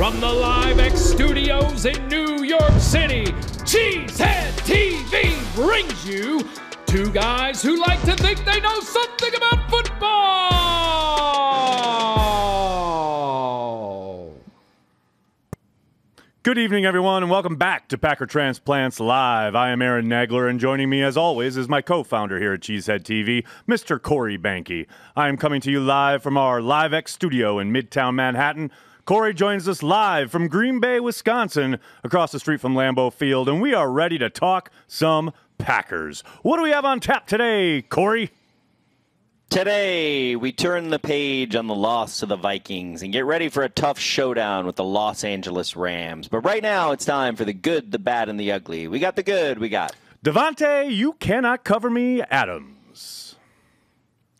From the LiveX studios in New York City, Cheesehead TV brings you two guys who like to think they know something about football. Good evening, everyone, and welcome back to Packer Transplants Live. I am Aaron Nagler, and joining me, as always, is my co founder here at Cheesehead TV, Mr. Corey Behnke. I am coming to you live from our LiveX studio in Midtown Manhattan. Corey joins us live from Green Bay, Wisconsin, across the street from Lambeau Field, and we are ready to talk some Packers. What do we have on tap today, Corey? Today, we turn the page on the loss to the Vikings and get ready for a tough showdown with the Los Angeles Rams. But right now, it's time for the good, the bad, and the ugly. We got the good, we got. Davante, you cannot cover me, Adams.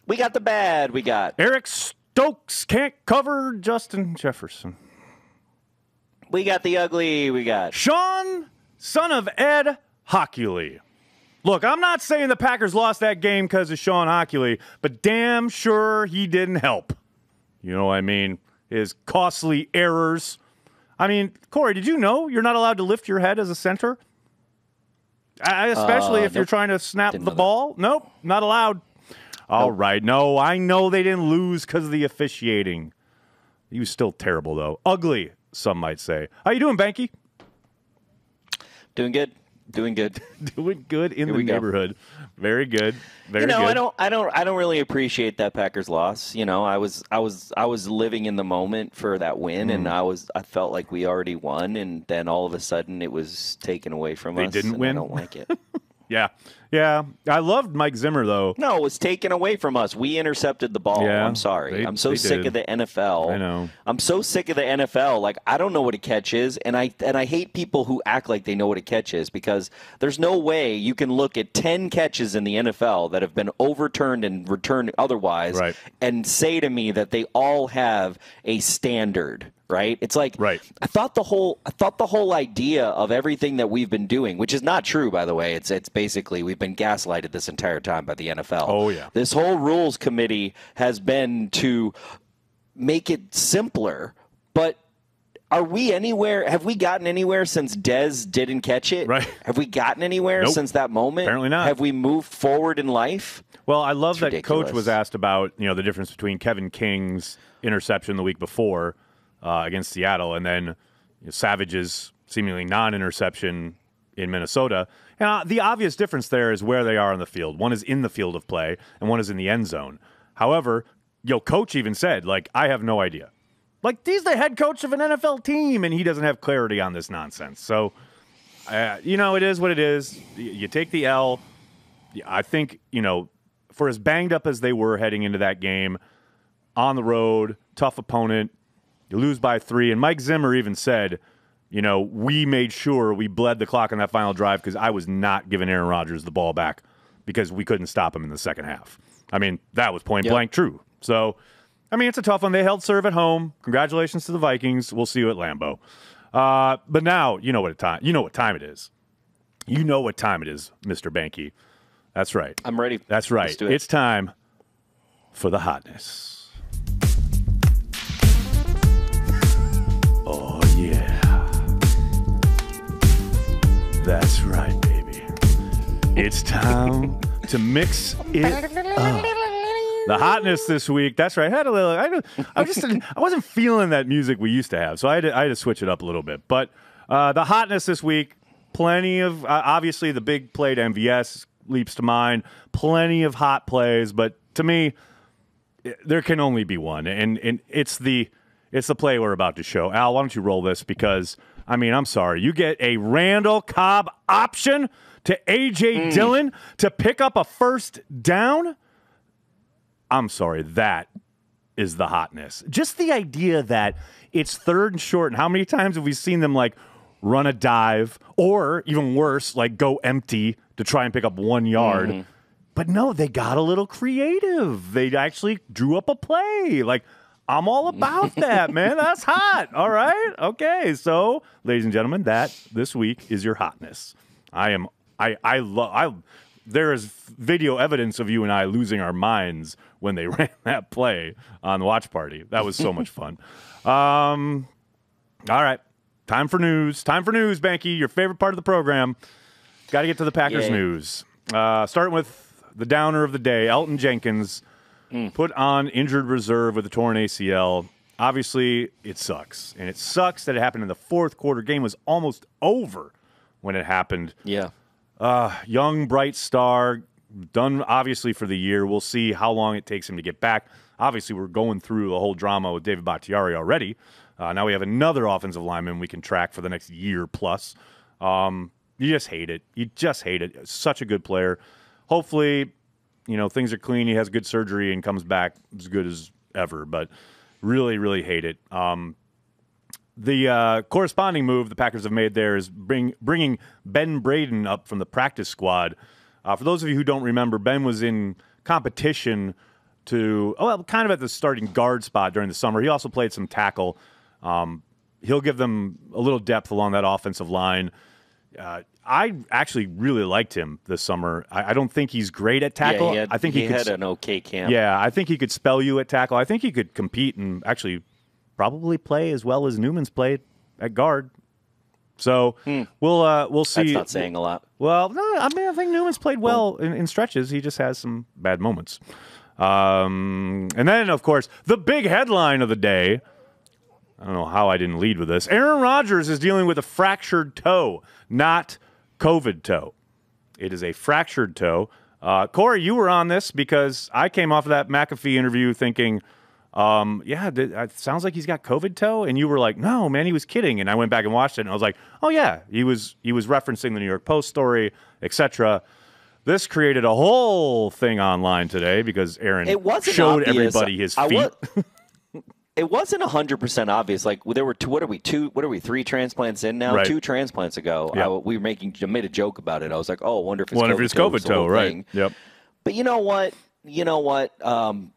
We got the bad, we got. Eric Stokes can't cover Justin Jefferson. We got the ugly, we got. Shawn, son of Ed Hochuli. Look, I'm not saying the Packers lost that game because of Shawn Hochuli, but damn sure he didn't help. You know what I mean? His costly errors. I mean, Corey, did you know you're not allowed to lift your head as a center? I, especially Uh, if you're trying to snap Didn't the know that. ball. Nope, not allowed. All right, No, I know they didn't lose because of the officiating. He was still terrible, though. Ugly, some might say. How you doing, Behnke? Doing good, doing good. Doing good in Here the we go. neighborhood. Very good. Very you know, good. I don't, I don't, I don't really appreciate that Packers loss. You know, I was, I was, I was living in the moment for that win, and Mm. I was, I felt like we already won, and then all of a sudden it was taken away from They us. didn't and win? I don't like it. Yeah, yeah. I loved Mike Zimmer though. No, it was taken away from us. We intercepted the ball. Yeah, I'm sorry. they- I'm so sick did. of the NFL. I know. I'm so sick of the NFL. Like I don't know what a catch is, and I and I hate people who act like they know what a catch is because there's no way you can look at ten catches in the NFL that have been overturned and returned otherwise, Right. and say to me that they all have a standard. Right? It's like Right. I thought the whole I thought the whole idea of everything that we've been doing, which is not true by the way. It's it's basically we've been gaslighted this entire time by the NFL. Oh, yeah. This whole rules committee has been to make it simpler, but are we anywhere? Have we gotten anywhere since Dez didn't catch it? Right. Have we gotten anywhere Nope. since that moment? Apparently not. Have we moved forward in life? Well, I love that ridiculous. coach was asked about you know the difference between Kevin King's interception the week before uh, against Seattle and then you know, Savage's seemingly non-interception in Minnesota. And uh, the obvious difference there is where they are on the field. One is in the field of play, and one is in the end zone. However, yo, coach even said like I have no idea. Like he's the head coach of an NFL team, and he doesn't have clarity on this nonsense. So, uh, you know, it is what it is. You take the L. I think, you know, for as banged up as they were heading into that game, on the road, tough opponent, you lose by three. And Mike Zimmer even said, you know, we made sure we bled the clock on that final drive because I was not giving Aaron Rodgers the ball back because we couldn't stop him in the second half. I mean, that was point Yep. blank true. So, I mean, it's a tough one. They held serve at home. Congratulations to the Vikings. We'll see you at Lambeau. Uh, but now you know what time you know what time it is. You know what time it is, Mr. Behnke. That's right. I'm ready. That's right. Let's do it. It's time for the hotness. Oh, yeah. That's right, baby. It's time to mix it up. The hotness this week. That's right. I had a little. I, just. I wasn't feeling that music we used to have, so I had to, I had to switch it up a little bit. But uh, the hotness this week. Plenty of uh, obviously the big play to MVS leaps to mind. Plenty of hot plays, but to me, there can only be one, and and it's the it's the play we're about to show. Al, why don't you roll this? Because I mean, I'm sorry, you get a Randall Cobb option to AJ hmm. Dillon to pick up a first down. I'm sorry, that is the hotness. Just the idea that it's third and short, and how many times have we seen them like run a dive, or even worse, like go empty to try and pick up one yard? Hmm. But no, they got a little creative. They actually drew up a play. Like, I'm all about that, man. That's hot. All right. Okay. So, ladies and gentlemen, that this week is your hotness. I am I I love I there is video evidence of you and I losing our minds when they ran that play on the watch party. That was so much fun. Um All right. Time for news. Time for news, Behnke. Your favorite part of the program. Got to get to the Packers Yay. news. Uh, starting with the downer of the day, Elgton Jenkins put on injured reserve with a torn ACL. Obviously, it sucks. And it sucks that it happened in the fourth quarter. Game was almost over when it happened. Yeah. Young, bright star, done obviously for the year. We'll see how long it takes him to get back. Obviously, we're going through the whole drama with David Bakhtiari already. Uh, now we have another offensive lineman we can track for the next year plus. Um, you just hate it. You just hate it. Such a good player. Hopefully, you know things are clean. He has good surgery and comes back as good as ever. But really, really hate it. Um, the uh, corresponding move the Packers have made there is bring, bringing Ben Braden up from the practice squad. Uh, for those of you who don't remember, Ben was in competition to, oh, well, kind of at the starting guard spot during the summer. He also played some tackle. Um, he'll give them a little depth along that offensive line. Uh, I actually really liked him this summer. I, I don't think he's great at tackle. Yeah, had, I think he, he, could had an okay camp. yeah, I think he could spell you at tackle. I think he could compete and actually probably play as well as Newman's played at guard. So we'll uh, we'll see. Hmm. That's not saying a lot. Well, no, I mean I think Newman's played well in, in stretches. He just has some bad moments. Um, and then of course the big headline of the day. I don't know how I didn't lead with this. Aaron Rodgers is dealing with a fractured toe, not COVID toe. It is a fractured toe. Uh, Corey, you were on this because I came off of that McAfee interview thinking, um, yeah, it sounds like he's got COVID toe, and you were like, no, man, he was kidding. And I went back and watched it, and I was like, oh yeah, he was he was referencing the New York Post story, etc. This created a whole thing online today because Aaron It wasn't showed obvious. everybody his I feet. wa- it wasn't hundred percent obvious. Like there were two, what are we two? What are we three transplants in now? Right. Two transplants ago, Yeah. I, we were making made a joke about it. I was like, oh, I wonder if it's Wonder COVID if it's COVID whole toe, right? thing. Yep. But you know what? You know what? Um,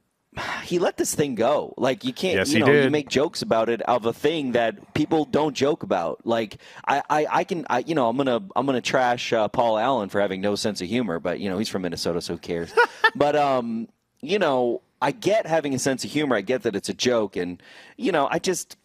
he let this thing go. Like you can't. Yes, you know, you make jokes about it of a thing that people don't joke about. Like I, I, I can. I, you know, I'm gonna, I'm gonna trash uh, Paul Allen for having no sense of humor, but you know, he's from Minnesota, so who cares? but um, you know, I get having a sense of humor. I get that it's a joke, and you know, I just.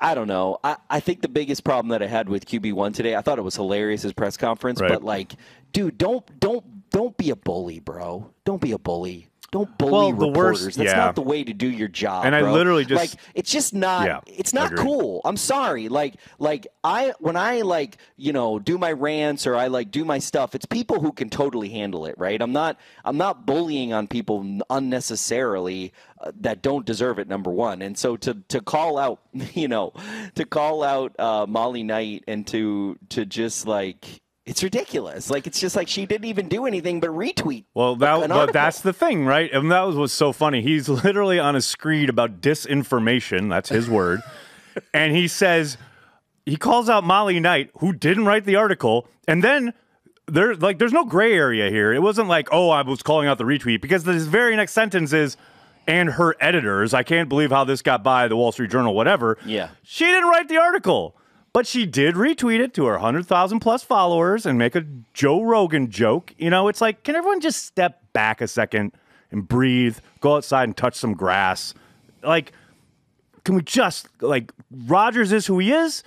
I don't know. I, I think the biggest problem that I had with QB one today, I thought it was hilarious his press conference, Right. but like, dude, don't don't don't be a bully, bro. Don't be a bully. Don't bully Well, the reporters. worst- That's yeah. not the way to do your job. And I literally just- like it's just not. Yeah, it's not agreed. cool. I'm sorry. Like like I when I like you know do my rants or I like do my stuff. It's people who can totally handle it, right? I'm not I'm not bullying on people unnecessarily uh, that don't deserve it. Number one, and so to to call out you know to call out uh, Molly Knight and to to just like. It's ridiculous. Like it's just like she didn't even do anything but retweet. Well, that, but that's the thing, right? And that was, was so funny. He's literally on a screed about disinformation. That's his word. and he says, he calls out Molly Knight, who didn't write the article. And then there's like, there's no gray area here. It wasn't like, oh, I was calling out the retweet because this very next sentence is, and her editors. I can't believe how this got by the Wall Street Journal, whatever. Yeah. She didn't write the article. But she did retweet it to her 100,000 plus followers and make a Joe Rogan joke. You know, it's like, can everyone just step back a second and breathe, go outside and touch some grass? Like, can we just, like, Rodgers is who he is.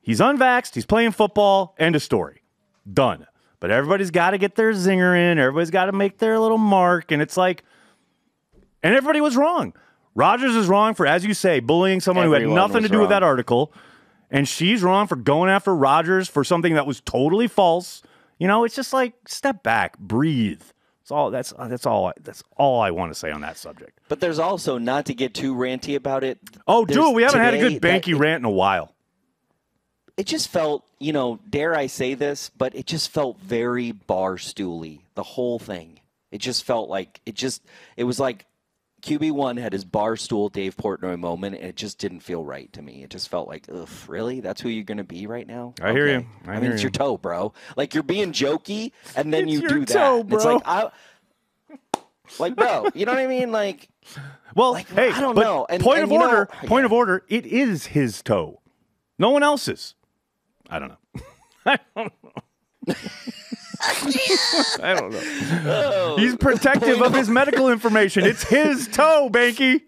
He's unvaxxed. He's playing football. End of story. Done. But everybody's got to get their zinger in. Everybody's got to make their little mark. And it's like, and everybody was wrong. Rodgers is wrong for, as you say, bullying someone who had nothing to do with that article. And she's wrong for going after Rodgers for something that was totally false. You know, it's just like step back, breathe. That's all. That's that's all. I, that's all I want to say on that subject. But there's also not to get too ranty about it. Oh, there's dude, we haven't had a good Behnke rant in a while. it just felt, you know, dare I say this, but it just felt very bar stooly. The whole thing. It just felt like it just it was like QB one had his bar stool Dave Portnoy moment, and it just didn't feel right to me. It just felt like, ugh, really? That's who you're gonna be right now? I hear you. I I, mean, hear it's you. your toe, bro. Like you're being jokey, and then It's you do that. toe, It's bro. like I, like, bro, you know what I mean? Like, Well, Like, hey, I don't know. And- point and of you know- order. point yeah. of order. It is his toe, no one else's. I don't know. I don't know. I don't know. Oh. He's protective of his medical information. It's his toe, Behnke.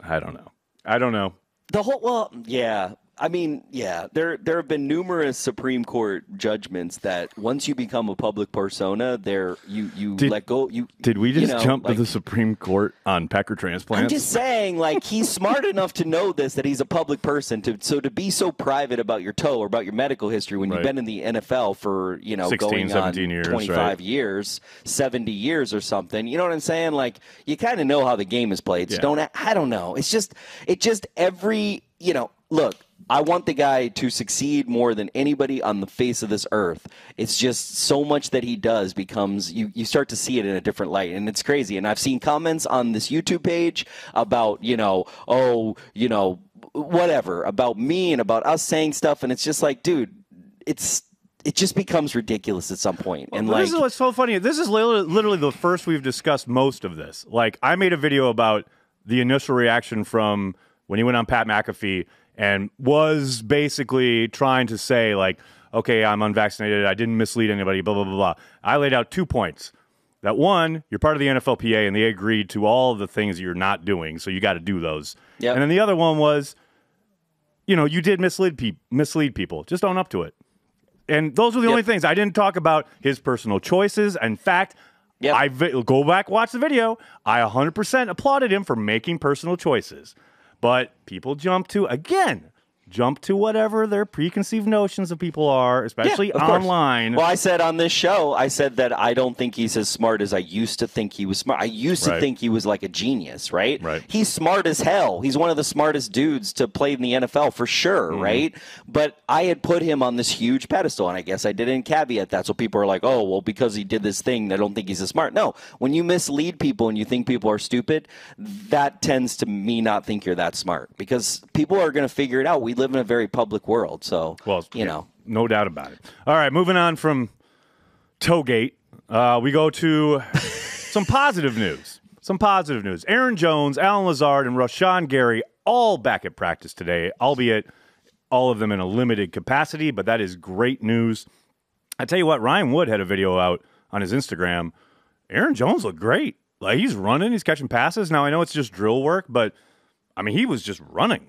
I don't know. I don't know. the whole well yeah I mean, yeah, there there have been numerous Supreme Court judgments that once you become a public persona, there you you Did- let go. You Did we you just know, jump like- to the Supreme Court on Packer transplants? I'm just saying, like he's smart enough to know this that he's a public person. To so to be so private about your toe or about your medical history when Right. you've been in the NFL for you know 16, going 17 on years, 25 right. years, 70 years or something. You know what I'm saying? Like you kind of know how the game is played. So Yeah. don't I don't know. It's just it just every you know look. I want the guy to succeed more than anybody on the face of this earth. It's just so much that he does becomes you you start to see it in a different light and it's crazy. And I've seen comments on this YouTube page about, you know, oh, you know, whatever, about me and about us saying stuff and it's just like, dude, it's it just becomes ridiculous at some point. And Well, like this is what's so funny. This is literally, literally the first we've discussed most of this. Like, I made a video about the initial reaction from when he went on Pat McAfee and was basically trying to say, like, okay, I'm unvaccinated. I didn't mislead anybody, blah, blah, blah, blah. I laid out two points. That one, you're part of the NFLPA and they agreed to all the things you're not doing, so you got to do those. Yep. And then the other one was, you know, you did mislead, pe- mislead people. Just own up to it. And those were the Yep. only things. I didn't talk about his personal choices. In fact, Yep. I vi- go back watch the video. I 100% applauded him for making personal choices. But people jump to again, jump to whatever their preconceived notions of people are, especially course. online. Well, I said on this show, I said that I don't think he's as smart as I used to think he was smart. I used to think he was like a genius, right? Right. He's smart as hell. He's one of the smartest dudes to play in the NFL for sure, Mm-hmm. right? But I had put him on this huge pedestal, and I guess I didn't caveat that. So people are like, oh, well, because he did this thing, I don't think he's as smart. No, when you mislead people and you think people are stupid, that tends to me not think you're that smart because people are going to figure it out. We live in a very public world, so Well, you yeah, know. no doubt about it. All right, moving on from Toegate, uh, we go to some positive news. Some positive news. Aaron Jones, Allen Lazard, and Rashan Gary all back at practice today, albeit all of them in a limited capacity, but that is great news. I tell you what, Ryan Wood had a video out on his Instagram. Aaron Jones looked great. Like he's running, he's catching passes. Now I know it's just drill work, but I mean he was just running.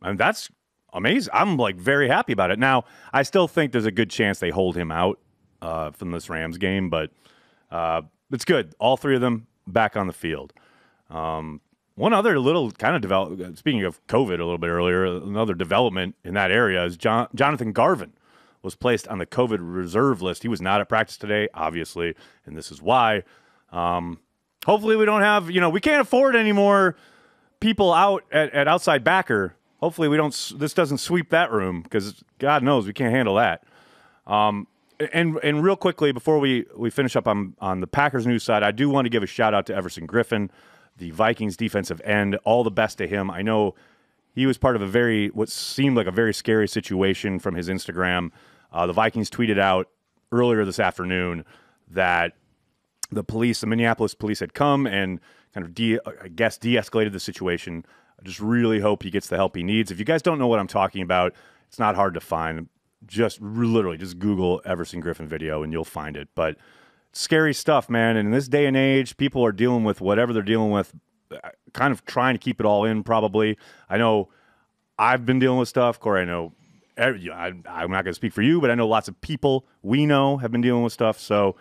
I mean that's amazing. I'm like very happy about it. Now I still think there's a good chance they hold him out uh, from this Rams game, but uh, it's good. All three of them back on the field. Um, one other little kind of develop. Speaking of COVID, a little bit earlier, another development in that area is John, Jonathan Garvin was placed on the COVID reserve list. He was not at practice today, obviously, and this is why. Um, hopefully, we don't have you know we can't afford any more people out at, at outside backer. Hopefully, we don't. This doesn't sweep that room because God knows we can't handle that. Um, and and real quickly before we we finish up on on the Packers news side, I do want to give a shout out to Everson Griffen, the Vikings defensive end. All the best to him. I know he was part of a very what seemed like a very scary situation from his Instagram. Uh, the Vikings tweeted out earlier this afternoon that the police, the Minneapolis police, had come and kind of, de- I guess, de-escalated the situation. I just really hope he gets the help he needs. If you guys don't know what I'm talking about, it's not hard to find. Just literally, just Google Everson Griffen video and you'll find it. But scary stuff, man. And in this day and age, people are dealing with whatever they're dealing with, uh, kind of trying to keep it all in. Probably, I know I've been dealing with stuff. Corey, I know. every- I'm not going to speak for you, but I know lots of people we know have been dealing with stuff. So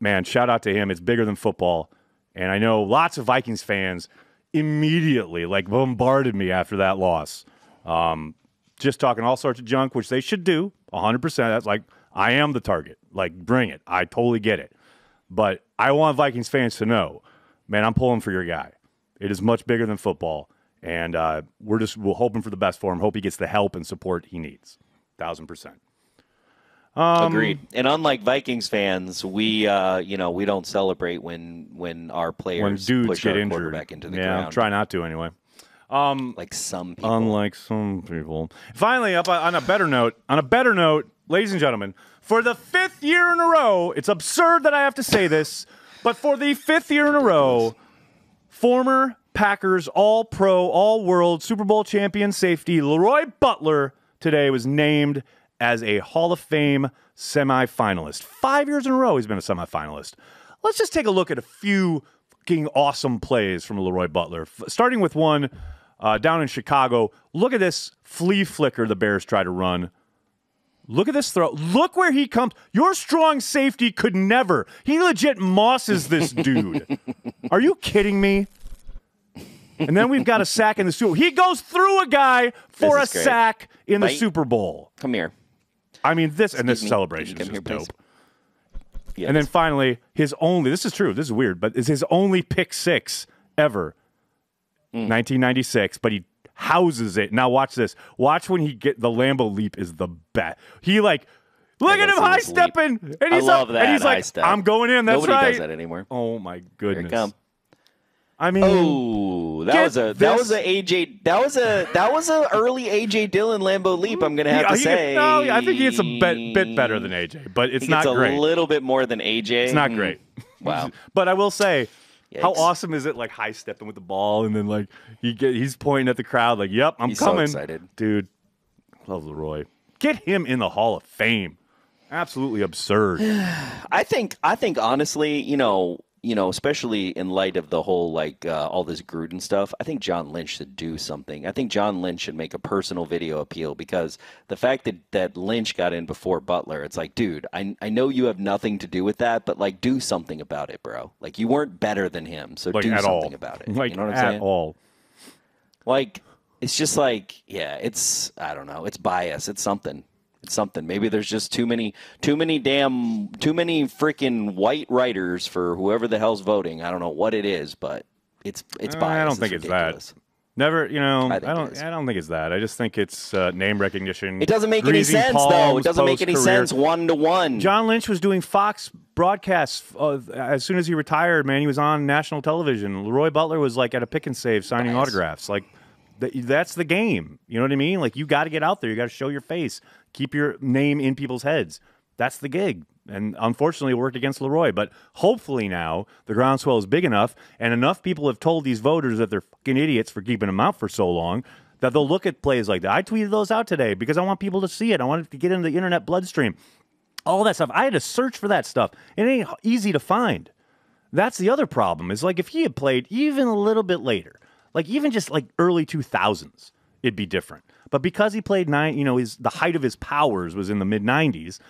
man, shout out to him. It's bigger than football. And I know lots of Vikings fans immediately like bombarded me after that loss. Um, just talking all sorts of junk, which they should do 100%. That's like, I am the target. Like, bring it. I totally get it. But I want Vikings fans to know, man, I'm pulling for your guy. It is much bigger than football. And uh, we're just we're hoping for the best for him. Hope he gets the help and support he needs. Thousand percent. Agreed. And unlike Vikings fans, we uh, you know we don't celebrate when when our players When dudes push get our injured. quarterback into the yeah, ground. try not to anyway. Um, like some people. Unlike some people. Finally, up on a better note, on a better note, ladies and gentlemen, for the fifth year in a row, it's absurd that I have to say this, but for the fifth year in a row, former Packers All Pro, All World Super Bowl champion safety Leroy Butler today was named as a Hall of Fame semifinalist. Five years in a row, he's been a semifinalist. Let's just take a look at a few fucking awesome plays from Leroy Butler, F- starting with one uh, down in Chicago. Look at this flea flicker the Bears try to run. Look at this throw. Look where he comes. Your strong safety could never. He legit mosses this dude. Are you kidding me? And then we've got a sack in the Super. Bowl. He goes through a guy for a great. sack in the Super Bowl. Come here. I mean, this and this me. celebration is just please. dope. Yes. And then finally, his only, this is true, this is weird, but is his only pick six ever. Hmm. 1996, but he houses it. Now watch this. Watch when he get the Lambeau leap is the best. He like look at him high stepping, And I he's love up, that and he's like, step. I'm going in. That's Nobody right. does that anymore. Oh my Here goodness. I mean, Oh, that was a that was a AJ that was a that was a early AJ Dillon Lambeau leap. I'm gonna have yeah, to say. no, I think he gets a bit, bit better than AJ, but it's not great. a little bit more than AJ. it's not Mm. great. Wow. But I will say, how awesome is it? Like high stepping with the ball, and then like he get he's pointing at the crowd, like, "Yep, I'm He's so coming." excited. dude. Love Leroy. Get him in the Hall of Fame. Absolutely absurd. I think I think honestly, you know, you know, especially in light of the whole like uh, all this Gruden stuff, I think John Lynch should do something. I think John Lynch should make a personal video appeal because the fact that that Lynch got in before Butler, it's like, dude, I I know you have nothing to do with that, but like do something about it, bro. Like you weren't better than him, so Like do something all. about it. Like you know what I'm at saying? all. Like it's just like yeah, it's I don't know, it's bias, it's something. It's something. Maybe there's just too many too many damn too many freaking white writers for whoever the hell's voting. I don't know what it is, but it's it's Uh, bias. I don't think it's that. Never, you know, I, I don't. I don't think it's that. I just think it's uh, name recognition. It doesn't make any sense though. It doesn't make any sense one to one. John Lynch was doing Fox broadcasts uh, as soon as he retired. Man, he was on national television. Leroy Butler was like at a pick and save signing Bias. autographs. Like that's the game. You know what I mean? Like you got to get out there. You got to show your face. Keep your name in people's heads. That's the gig. And unfortunately, it worked against Leroy. But hopefully now the groundswell is big enough, and enough people have told these voters that they're fucking idiots for keeping them out for so long that they'll look at plays like that. I tweeted those out today because I want people to see it. I want it to get into the internet bloodstream all that stuff. I had to search for that stuff. It ain't easy to find. That's the other problem. Is like if he had played even a little bit later, like even just like early two thousands, it'd be different. But because he played nine, you know, his the height of his powers was in the mid nineties.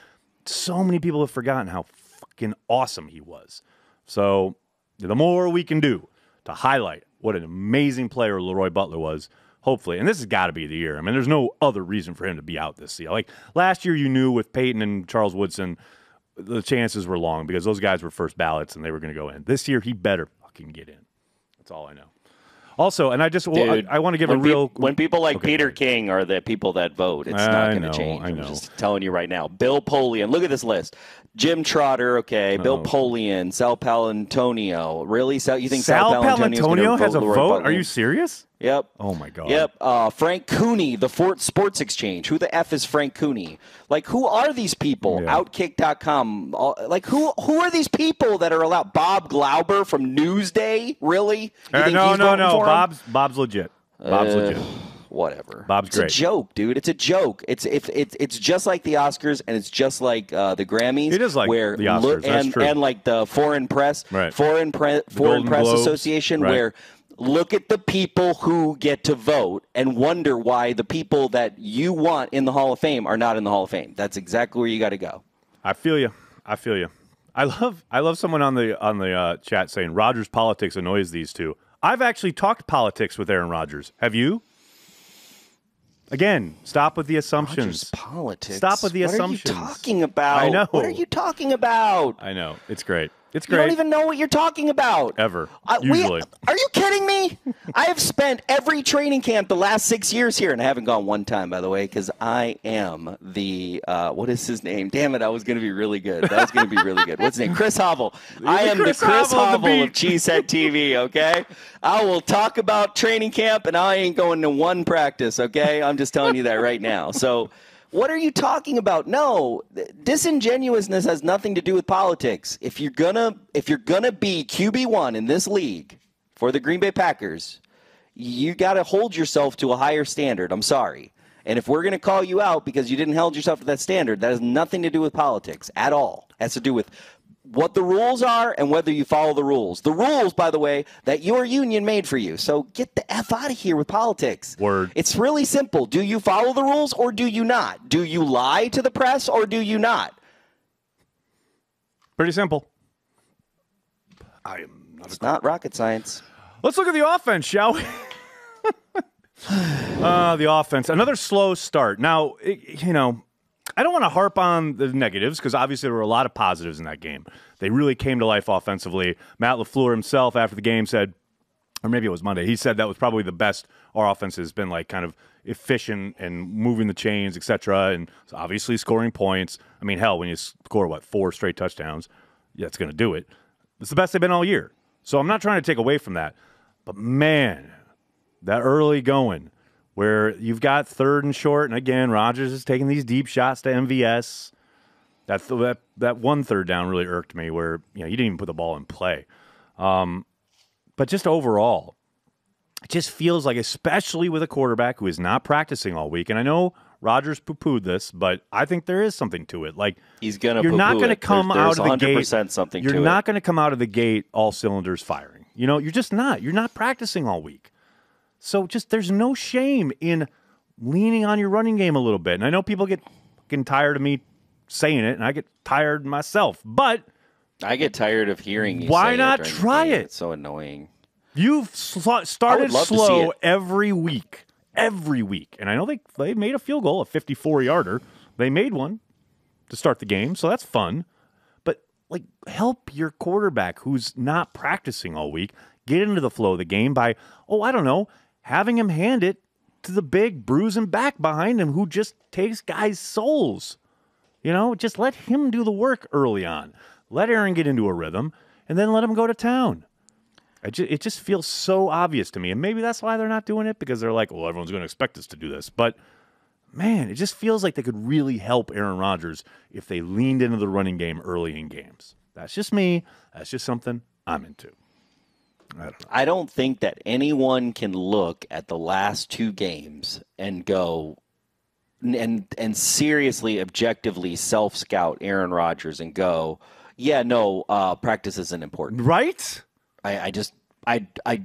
So many people have forgotten how fucking awesome he was. So the more we can do to highlight what an amazing player Leroy Butler was, hopefully, and this has got to be the year. I mean, there's no other reason for him to be out this year. Like last year, you knew with Peyton and Charles Woodson, the chances were long because those guys were first ballots and they were going to go in. This year, he better fucking get in. That's all I know. Also, and I just Dude, I, I want to give a real when people like Okay, Peter. King are the people that vote, it's I not going to change. I I'm just telling you right now. Bill Polian, look at this list: Jim Trotter, okay, Bill oh. Polian, Sal Paolantonio. Really, Sal? You think Sal Sal, Paolantonio's gonna Paolantonio has a vote? Are you serious? Yep. Oh my god. Yep. Uh, Frank Cooney, the Fort Sports Exchange. Who the f is Frank Cooney? Like, who are these people? Yeah. Outkick.com. All- Like, who who are these people that are allowed? Bob Glauber from Newsday? Really? You Uh, think no, no, no. Bob's Bob's legit. Bob's Uh, legit. whatever. Bob's it's great. a joke, dude. It's a joke. It's if it's it's just like the Oscars and it's just like uh, the Grammys. It is like where the Oscars, and true. and like the foreign press, Right. foreign pre- foreign press Globes, association, right. where look at the people who get to vote and wonder why the people that you want in the Hall of Fame are not in the Hall of Fame. That's exactly where you got to go. I feel you. I feel you. I love I love someone on the on the uh, chat saying Rodgers politics annoys these two. I've actually talked politics with Aaron Rodgers. Have you? Again, stop with the assumptions. Rodgers politics. Stop with the what assumptions. What are you talking about? I know. What are you talking about? I know it's great. It's You great. don't even know what you're talking about. Ever. I- we- Usually. are you kidding me? I have spent every training camp the last six years here, and I haven't gone one time, by the way, because I am the uh, what is his name? Damn it! I was going to be really good. That was going to be really good. What's his name? Chris Havel. I am Chris the Chris Havel Havel of. Cheesehead TV. Okay, I will talk about training camp, and I ain't going to one practice. Okay, I'm just telling you that right now. So. What are you talking about? No, disingenuousness has nothing to do with politics. If you're gonna if you're gonna be QB one in this league for the Green Bay Packers, you got to hold yourself to a higher standard. I'm sorry. And if we're going to call you out because you didn't hold yourself to that standard, that has nothing to do with politics at all. It has to do with what the rules are and whether you follow the rules. The rules, by the way, that your union made for you. So get the F out of here with politics. Word. It's really simple. Do you follow the rules or do you not? Do you lie to the press or do you not? Pretty simple. I am not It's not rocket science. Let's look at the offense, shall we? uh, the offense, another slow start. Now, it, you know, I don't want to harp on the negatives because obviously there were a lot of positives in that game. They really came to life offensively. Matt LaFleur himself, after the game, said, or maybe it was Monday, he said that was probably the best our offense has been like kind of efficient and moving the chains, etc. And obviously scoring points. I mean, hell, when you score, what, four straight touchdowns, yeah, going to do it. It's the best they've been all year. So I'm not trying to take away from that. But man, that early going where you've got third and short, and again, Rodgers is taking these deep shots to MVS. That that that one third down really irked me, where you know you didn't even put the ball in play. Um, but just overall, it just feels like, especially with a quarterback who is not practicing all week, and I know Rodgers poo-pooed this, but I think there is something to it. Like He's gonna. you're not going to it. come There's- out of the gate. something you're not it. going to come out of the gate all cylinders firing. You know, you're just not. You're not practicing all week. So just there's no shame in leaning on your running game a little bit. And I know people get getting tired of me saying it, and I get tired myself. But I get tired of hearing you. Why not it try it? It's so annoying. You've sl- started love to see slow every week, every week, and I know they they made a field goal, a 54 yarder. They made one to start the game, so that's fun. But like, help your quarterback who's not practicing all week get into the flow of the game by oh I don't know having him hand it to the big bruising back behind him who just takes guys' souls. You know, just let him do the work early on. Let Aaron get into a rhythm, and then let him go to town. It just feels so obvious to me. And maybe that's why they're not doing it because they're like, well, everyone's going to expect us to do this. But man, it just feels like they could really help Aaron Rodgers if they leaned into the running game early in games. That's just me. That's just something I'm into. I don't. I don't think that anyone can look at the last two games and go and and seriously, objectively self scout Aaron Rodgers and go, yeah, no, uh, practice isn't important. Right? I, I just I I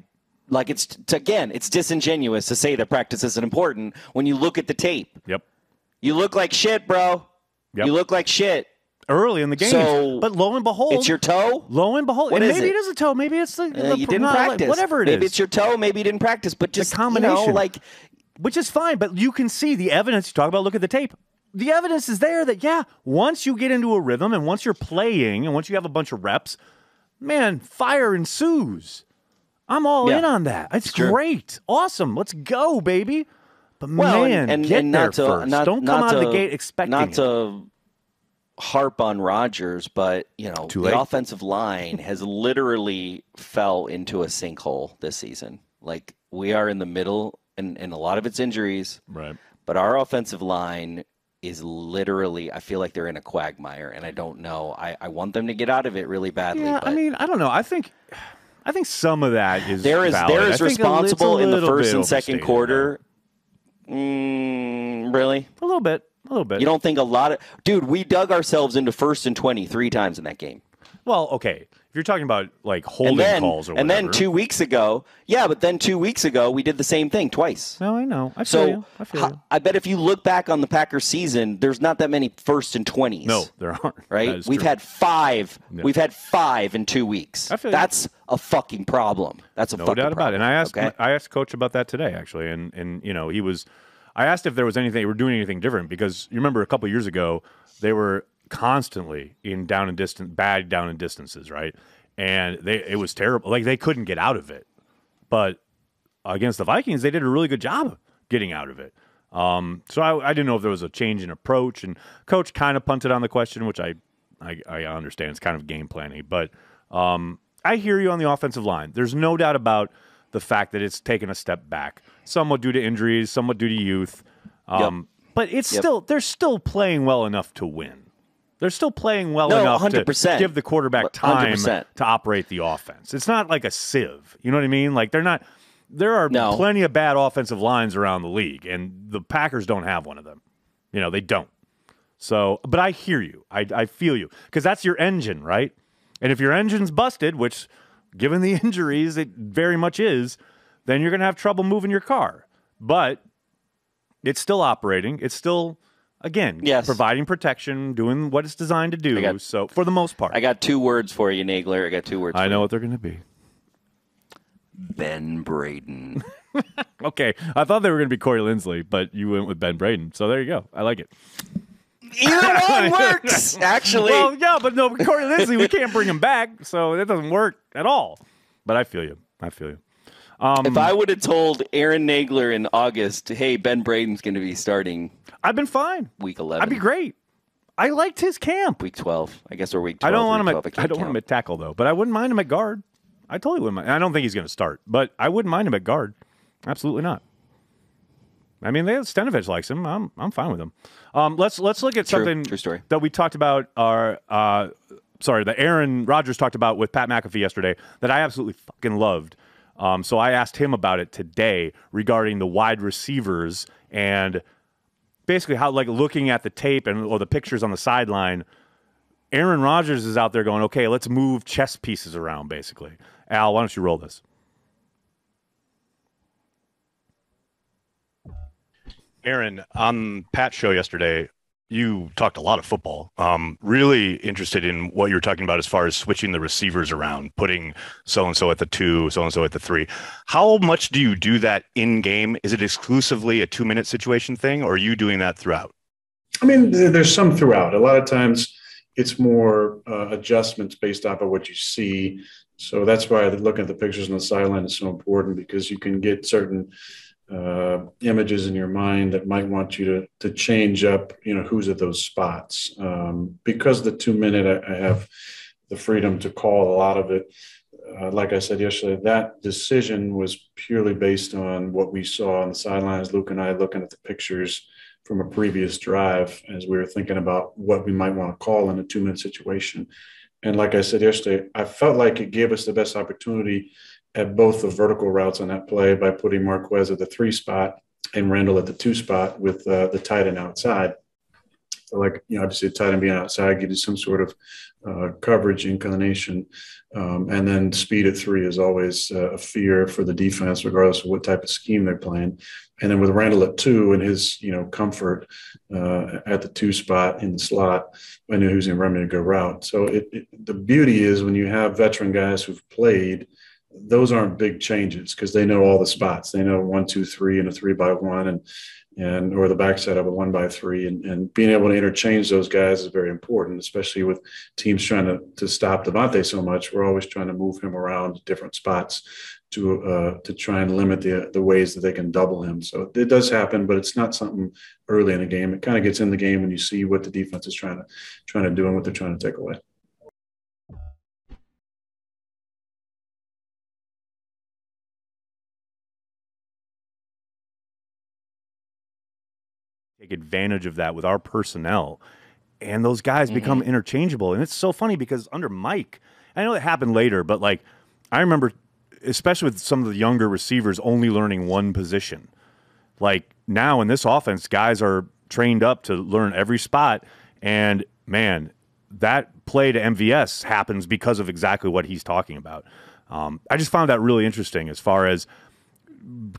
like it's again, it's disingenuous to say that practice isn't important when you look at the tape. Yep. You look like shit, bro. Yep. You look like shit. Early in the game. So, but lo and behold, It's your toe. lo and behold, What and is maybe it? it is a toe. Maybe it's the, Uh, the you didn't not- practice. Whatever it is. Maybe it's your toe. Maybe you didn't practice. But just You know, combination. like which is fine, but you can see the evidence. You talk about look at the tape. The evidence is there that yeah, once you get into a rhythm and once you're playing and once you have a bunch of reps, man, fire ensues. I'm all Yeah. in on that. It's great, awesome. Let's go, baby. But well, man, and, and, get and there to first. not Don't not come out to, of the gate expecting not it. Harp on Rodgers, but you know the offensive line has literally fell into a sinkhole this season. Like we are in the middle, and, and a lot of it's injuries. Right. But our offensive line is literally, I feel like they're in a quagmire, and I don't know. I, I want them to get out of it really badly. Yeah, but I mean, I don't know. I think, I think some of that is there is valid. there is think a li- it's a responsible in the first and second quarter. Mm, really? A little bit, a little bit. You don't think a lot of dude? We dug ourselves into first and twenty three times in that game, well, okay. If you're talking about like and holding then calls or whatever. and then two weeks ago, yeah, but then two weeks ago we did the same thing twice. No, I know. I feel So you. I feel you. I bet if you look back on the Packers season, there's not that many first and twenties. No, there aren't. right? We've true. had five. We've had five in two weeks. I feel you. That's a fucking problem. That's a fucking problem. no doubt about it. And I asked okay? I asked coach about that today actually, and and you know he was. I asked if there was anything they were doing anything different because you remember a couple years ago they were constantly in down and distance bad down and distances, right? And they it was terrible. Like they couldn't get out of it. But against the Vikings, they did a really good job getting out of it. Um, so I, I didn't know if there was a change in approach, and coach kind of punted on the question, which I, I, I understand. It's kind of game planning, but um, I hear you on the offensive line. There's no doubt about the fact that it's taken a step back, somewhat due to injuries, somewhat due to youth. Um, But it's Yep. still they're still playing well enough to win. They're still playing well No, enough 100%. to give the quarterback time 100%. to operate the offense. It's not like a sieve. You know what I mean? Like they're not. There are No. plenty of bad offensive lines around the league, and the Packers don't have one of them. You know they don't. So, but I hear you. I, I feel you because that's your engine, right? And if your engine's busted, which given the injuries, it very much is, then you're going to have trouble moving your car. But it's still operating. It's still, again, Yes. providing protection, doing what it's designed to do. got- so for the most part, I got two words for you, Nagler. I got two words. I for know you. what they're going to be. Ben Braden. Okay, I thought they were going to be Corey Linsley, but you went with Ben Braden. So there you go. I like it. Either one works. Actually, Well, yeah, but no, Corey Linsley, we can't bring him back, so that doesn't work at all. But I feel you. I feel you. Um, if I would have told Aaron Nagler in August, "Hey, Ben Braden's going to be starting I've been fine. week 11, I'd be great. I liked his camp. week 12, I guess, or week 12. I don't want him week at 12, I, can't don't want him at tackle though, but I wouldn't mind him at guard. I totally wouldn't mind. I don't think he's going to start, but I wouldn't mind him at guard. Absolutely not. I mean, they Stenavich likes him. I'm I'm fine with him. Um, let's let's look at True. something True story. that we talked about. Our uh, sorry, that Aaron Rodgers talked about with Pat McAfee yesterday that I absolutely fucking loved. Um, so I asked him about it today regarding the wide receivers and basically how like looking at the tape and or the pictures on the sideline. Aaron Rodgers is out there going, okay, let's move chess pieces around. Basically, Al, why don't you roll this? Aaron, on Pat's show yesterday, you talked a lot of football. Um, really interested in what you were talking about as far as switching the receivers around, putting so and so at the two, so and so at the three. How much do you do that in game? Is it exclusively a two minute situation thing, or are you doing that throughout? I mean, there's some throughout. A lot of times it's more uh, adjustments based off of what you see. So that's why looking at the pictures on the sideline is so important because you can get certain uh, images in your mind that might want you to to change up, you know, who's at those spots. Um, because the two minute, I, I have the freedom to call a lot of it. Uh, like I said yesterday, that decision was purely based on what we saw on the sidelines. Luke and I looking at the pictures from a previous drive as we were thinking about what we might want to call in a two minute situation. And like I said yesterday, I felt like it gave us the best opportunity at both the vertical routes on that play by putting Marquez at the three spot and Randall at the two spot with uh, the tight end outside. So like, you know, obviously the tight end being outside gives you some sort of uh, coverage inclination. Um, and then speed at three is always uh, a fear for the defense, regardless of what type of scheme they're playing. And then with Randall at two and his, you know, comfort uh, at the two spot in the slot, I knew he was going to run me a good route. So it, it, the beauty is when you have veteran guys who've played, those aren't big changes because they know all the spots. They know one, two, three, and a three by one, and and or the backside of a one by three, and, and being able to interchange those guys is very important, especially with teams trying to to stop Davante so much. We're always trying to move him around to different spots to uh, to try and limit the the ways that they can double him. So it does happen, but it's not something early in the game. It kind of gets in the game when you see what the defense is trying to trying to do and what they're trying to take away. Take advantage of that with our personnel. And those guys become interchangeable. And it's so funny because under Mike, I know it happened later, but like I remember, especially with some of the younger receivers only learning one position. Like now in this offense, guys are trained up to learn every spot. And man, that play to MVS happens because of exactly what he's talking about. Um, I just found that really interesting as far as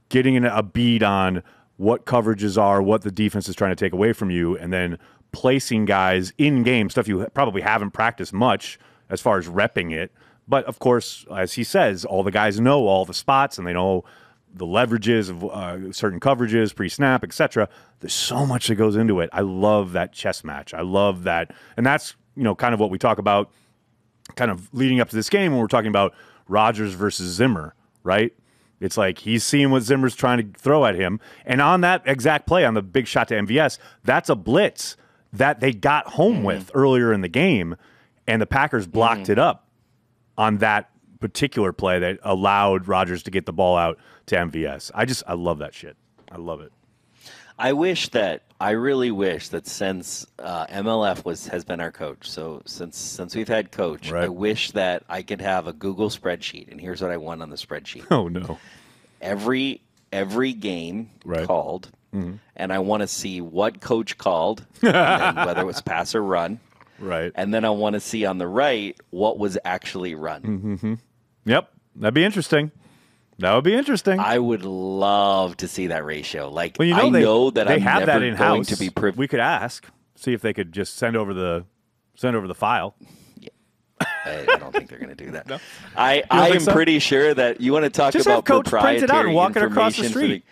getting a bead on what coverages are, what the defense is trying to take away from you, and then placing guys in game stuff you probably haven't practiced much as far as repping it. But of course, as he says, all the guys know all the spots and they know the leverages of uh, certain coverages, pre-snap, etc. There's so much that goes into it. I love that chess match. I love that, and that's you know kind of what we talk about, kind of leading up to this game when we're talking about Rodgers versus Zimmer, right? It's like he's seeing what Zimmer's trying to throw at him. And on that exact play, on the big shot to MVS, that's a blitz that they got home mm-hmm. with earlier in the game. And the Packers blocked mm-hmm. it up on that particular play that allowed Rodgers to get the ball out to MVS. I just, I love that shit. I love it. I wish that I really wish that since uh, MLF was has been our coach, so since since we've had coach, I wish that I could have a Google spreadsheet. And here's what I want on the spreadsheet: Oh, no. every every game Right. Mm-hmm. called, and I want to see what coach called, whether it was pass or run, Right. And then I want to see on the right what was actually run. Mm-hmm. Yep, that'd be interesting. That would be interesting. I would love to see that ratio. Like well, you know I they, know that they I'm have that in house. to be privileged. we could ask, see if they could just send over the send over the file. I, I don't think they're going to do that. No? I, I am so? pretty sure that you want to talk Just about Coach print it out and proprietary walk it across the street.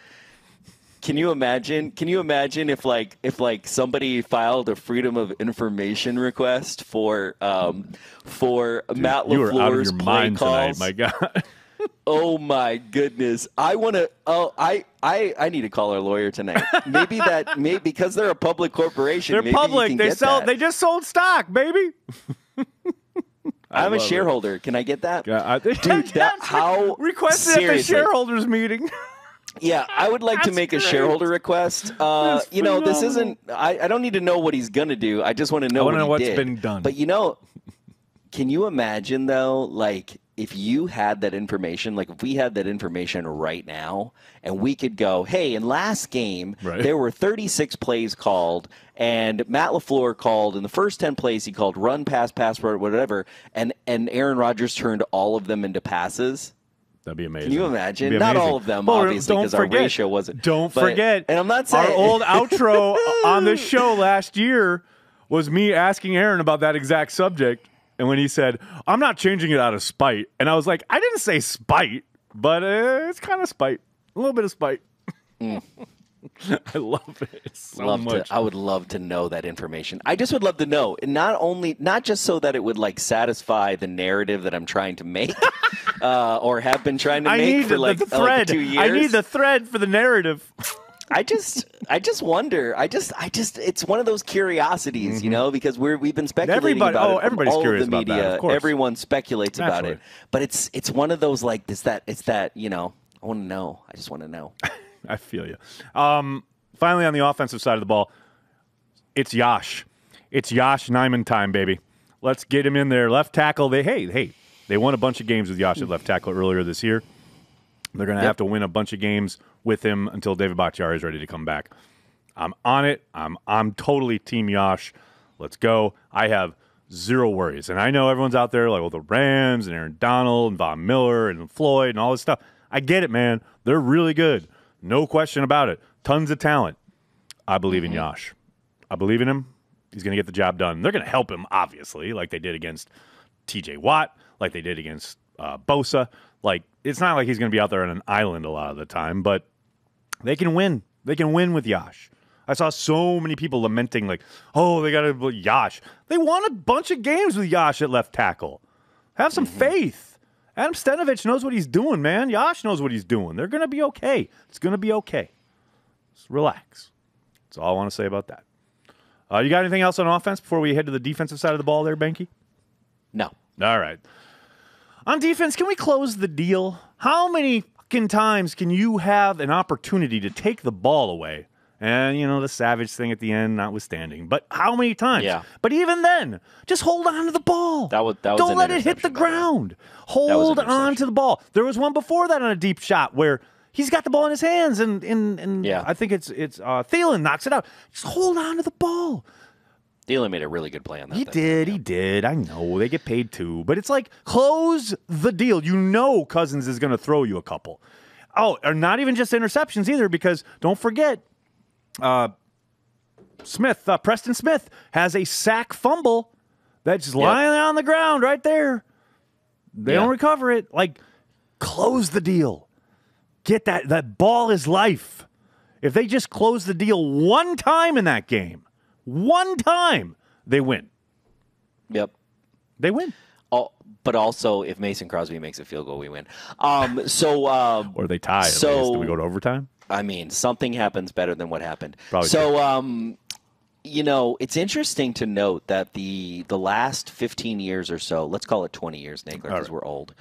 Can you imagine? Can you imagine if like if like somebody filed a freedom of information request for um for Matt you are Lafleur's play calls? tonight, my God. Oh my goodness! I want to. Oh, I, I, I need to call our lawyer tonight. Maybe that, maybe because they're a public corporation. They're public. They sell. that. They just sold stock, baby. I'm a love it. shareholder. Can I get that? Yeah, I, Dude, that, how requested at the shareholders meeting. Yeah, I would like to That's make a shareholder request. Uh, you know, this isn't. I, I don't need to know what he's gonna do. I just want to know I what wanna know what's did. been done. But you know, can you imagine though? Like, if you had that information, like if we had that information right now, and we could go, hey, in last game Right. there were 36 plays called, and Matt LaFleur called in the first 10 plays he called run, pass, pass, whatever, and and Aaron Rodgers turned all of them into passes. That'd be amazing. Can you imagine? Not all of them, Well, obviously, don't 'cause our ratio wasn't- Don't but- forget. and I'm not saying- our old outro on this show last year was me asking Aaron about that exact subject, and when he said, "I'm not changing it out of spite," and I was like, "I didn't say spite, but uh, it's kind of spite, a little bit of spite." I love it so Mm. love much. to I would love to know that information. I just would love to know, and not only not just so that it would like satisfy the narrative that I'm trying to make, uh, or have been trying to I make for like, the uh, like thread. two years. I need the thread for the narrative. I just I just wonder. I just I just it's one of those curiosities, you know, because we're we've been speculating Mm-hmm. Everybody- about oh, it. everybody's curious the about that, media. of course. Everyone speculates about Naturally. it, but it's it's one of those like this that it's that you know. I want to know. I just want to know. I feel you. Um, finally, on the offensive side of the ball, it's Yosh. It's Yosh Nijman time, baby. Let's get him in there. Left tackle. They hey hey they won a bunch of games with Yosh at left tackle earlier this year. They're going to have to win a bunch of games with him until David Bakhtiari is ready to come back. I'm on it. I'm I'm totally team Yosh. Let's go. I have zero worries, and I know everyone's out there like well the Rams and Aaron Donald and Von Miller and Floyd and all this stuff. I get it, man. They're really good, no question about it. Tons of talent. I believe in Yosh. I believe in him. He's going to get the job done. They're going to help him, obviously, like they did against T.J. Watt, like they did against uh, Bosa. Like it's not like he's going to be out there on an island a lot of the time, but they can win. They can win with Yosh. I saw so many people lamenting, like, "Oh, they got to Yosh." They won a bunch of games with Yosh at left tackle. Have some faith. Adam Stenavich knows what he's doing, man. Yosh knows what he's doing. They're going to be okay. It's going to be okay. Just relax. That's all I want to say about that. Uh, you got anything else on offense before we head to the defensive side of the ball there, Behnke? No. All right. On defense, can we close the deal? How many fucking times can you have an opportunity to take the ball away? And, you know, the savage thing at the end notwithstanding. But how many times? Yeah. But even then, just hold on to the ball. That was- that was Don't let it hit the interception, by the way. ground. Hold on to the ball. There was one before that on a deep shot where he's got the ball in his hands and, and, and Yeah. I think it's it's uh, Thielen knocks it out. Just hold on to the ball. Thielen made a really good play on that. He thing. did, he did. I know they get paid too, but it's like close the deal. You know Cousins is going to throw you a couple. Oh, or not even just interceptions either, because don't forget, uh, Smith, uh, Preston Smith has a sack fumble that's just lying on the ground right there. They Yeah. don't recover it. Like, close the deal. Get that. That ball is life. If they just close the deal one time in that game, one time, they win. Yep. They win. Oh, but also, if Mason Crosby makes a field goal, we win. Um, so, um, Or they tie. So- Do we go to overtime? I mean, something happens better than what happened. Probably so, um, you know, it's interesting to note that the the last 15 years or so, let's call it 20 years, Nagler, because we're old.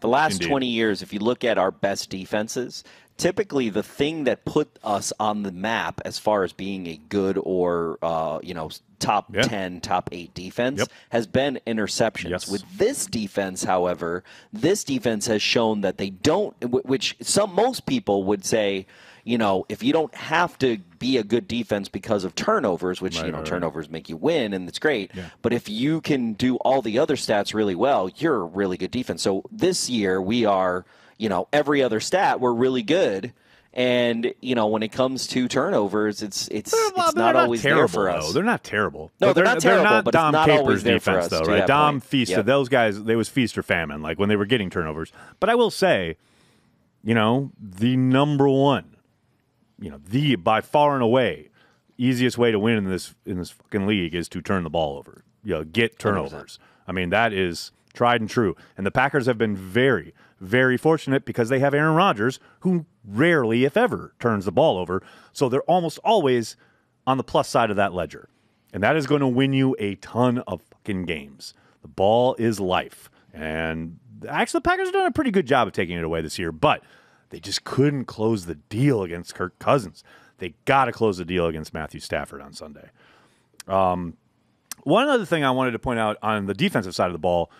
The last Indeed. 20 years, if you look at our best defenses, typically the thing that put us on the map as far as being a good or uh, you know top Yeah. 10, top eight defense Yep. has been interceptions. Yes. With this defense, however, this defense has shown that they don't, which some most people would say, you know, if you don't have to be a good defense because of turnovers, which you know right, right. turnovers make you win, and it's great. But if you can do all the other stats really well, you're a really good defense. So this year we are, you know, every other stat we're really good. And you know, when it comes to turnovers, it's it's Well, it's they're not always terrible, there for though. us. They're not terrible. No, But they're not terrible, not but it's Dom not Capers always there for defense, though, right? Dom point. feasted Yep. those guys. They was feast or famine, like when they were getting turnovers. But I will say, you know, the number one, you know, the by far and away easiest way to win in this in this fucking league is to turn the ball over. You know, get turnovers. I mean, that is tried and true. And the Packers have been very, very fortunate because they have Aaron Rodgers, who rarely, if ever, turns the ball over. So they're almost always on the plus side of that ledger. And that is going to win you a ton of fucking games. The ball is life. And actually, the Packers have done a pretty good job of taking it away this year, but they just couldn't close the deal against Kirk Cousins. They got to close the deal against Matthew Stafford on Sunday. Um, one other thing I wanted to point out on the defensive side of the ball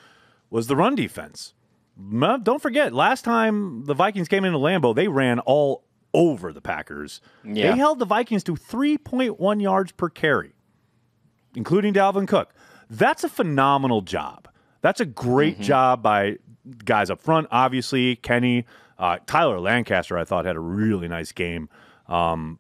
was the run defense. Don't forget, last time the Vikings came into Lambeau, they ran all over the Packers. Yeah. They held the Vikings to 3.1 yards per carry, including Dalvin Cook. That's a phenomenal job. That's a great job by guys up front, obviously. Kenny, uh, Tyler Lancaster, I thought had a really nice game. Um,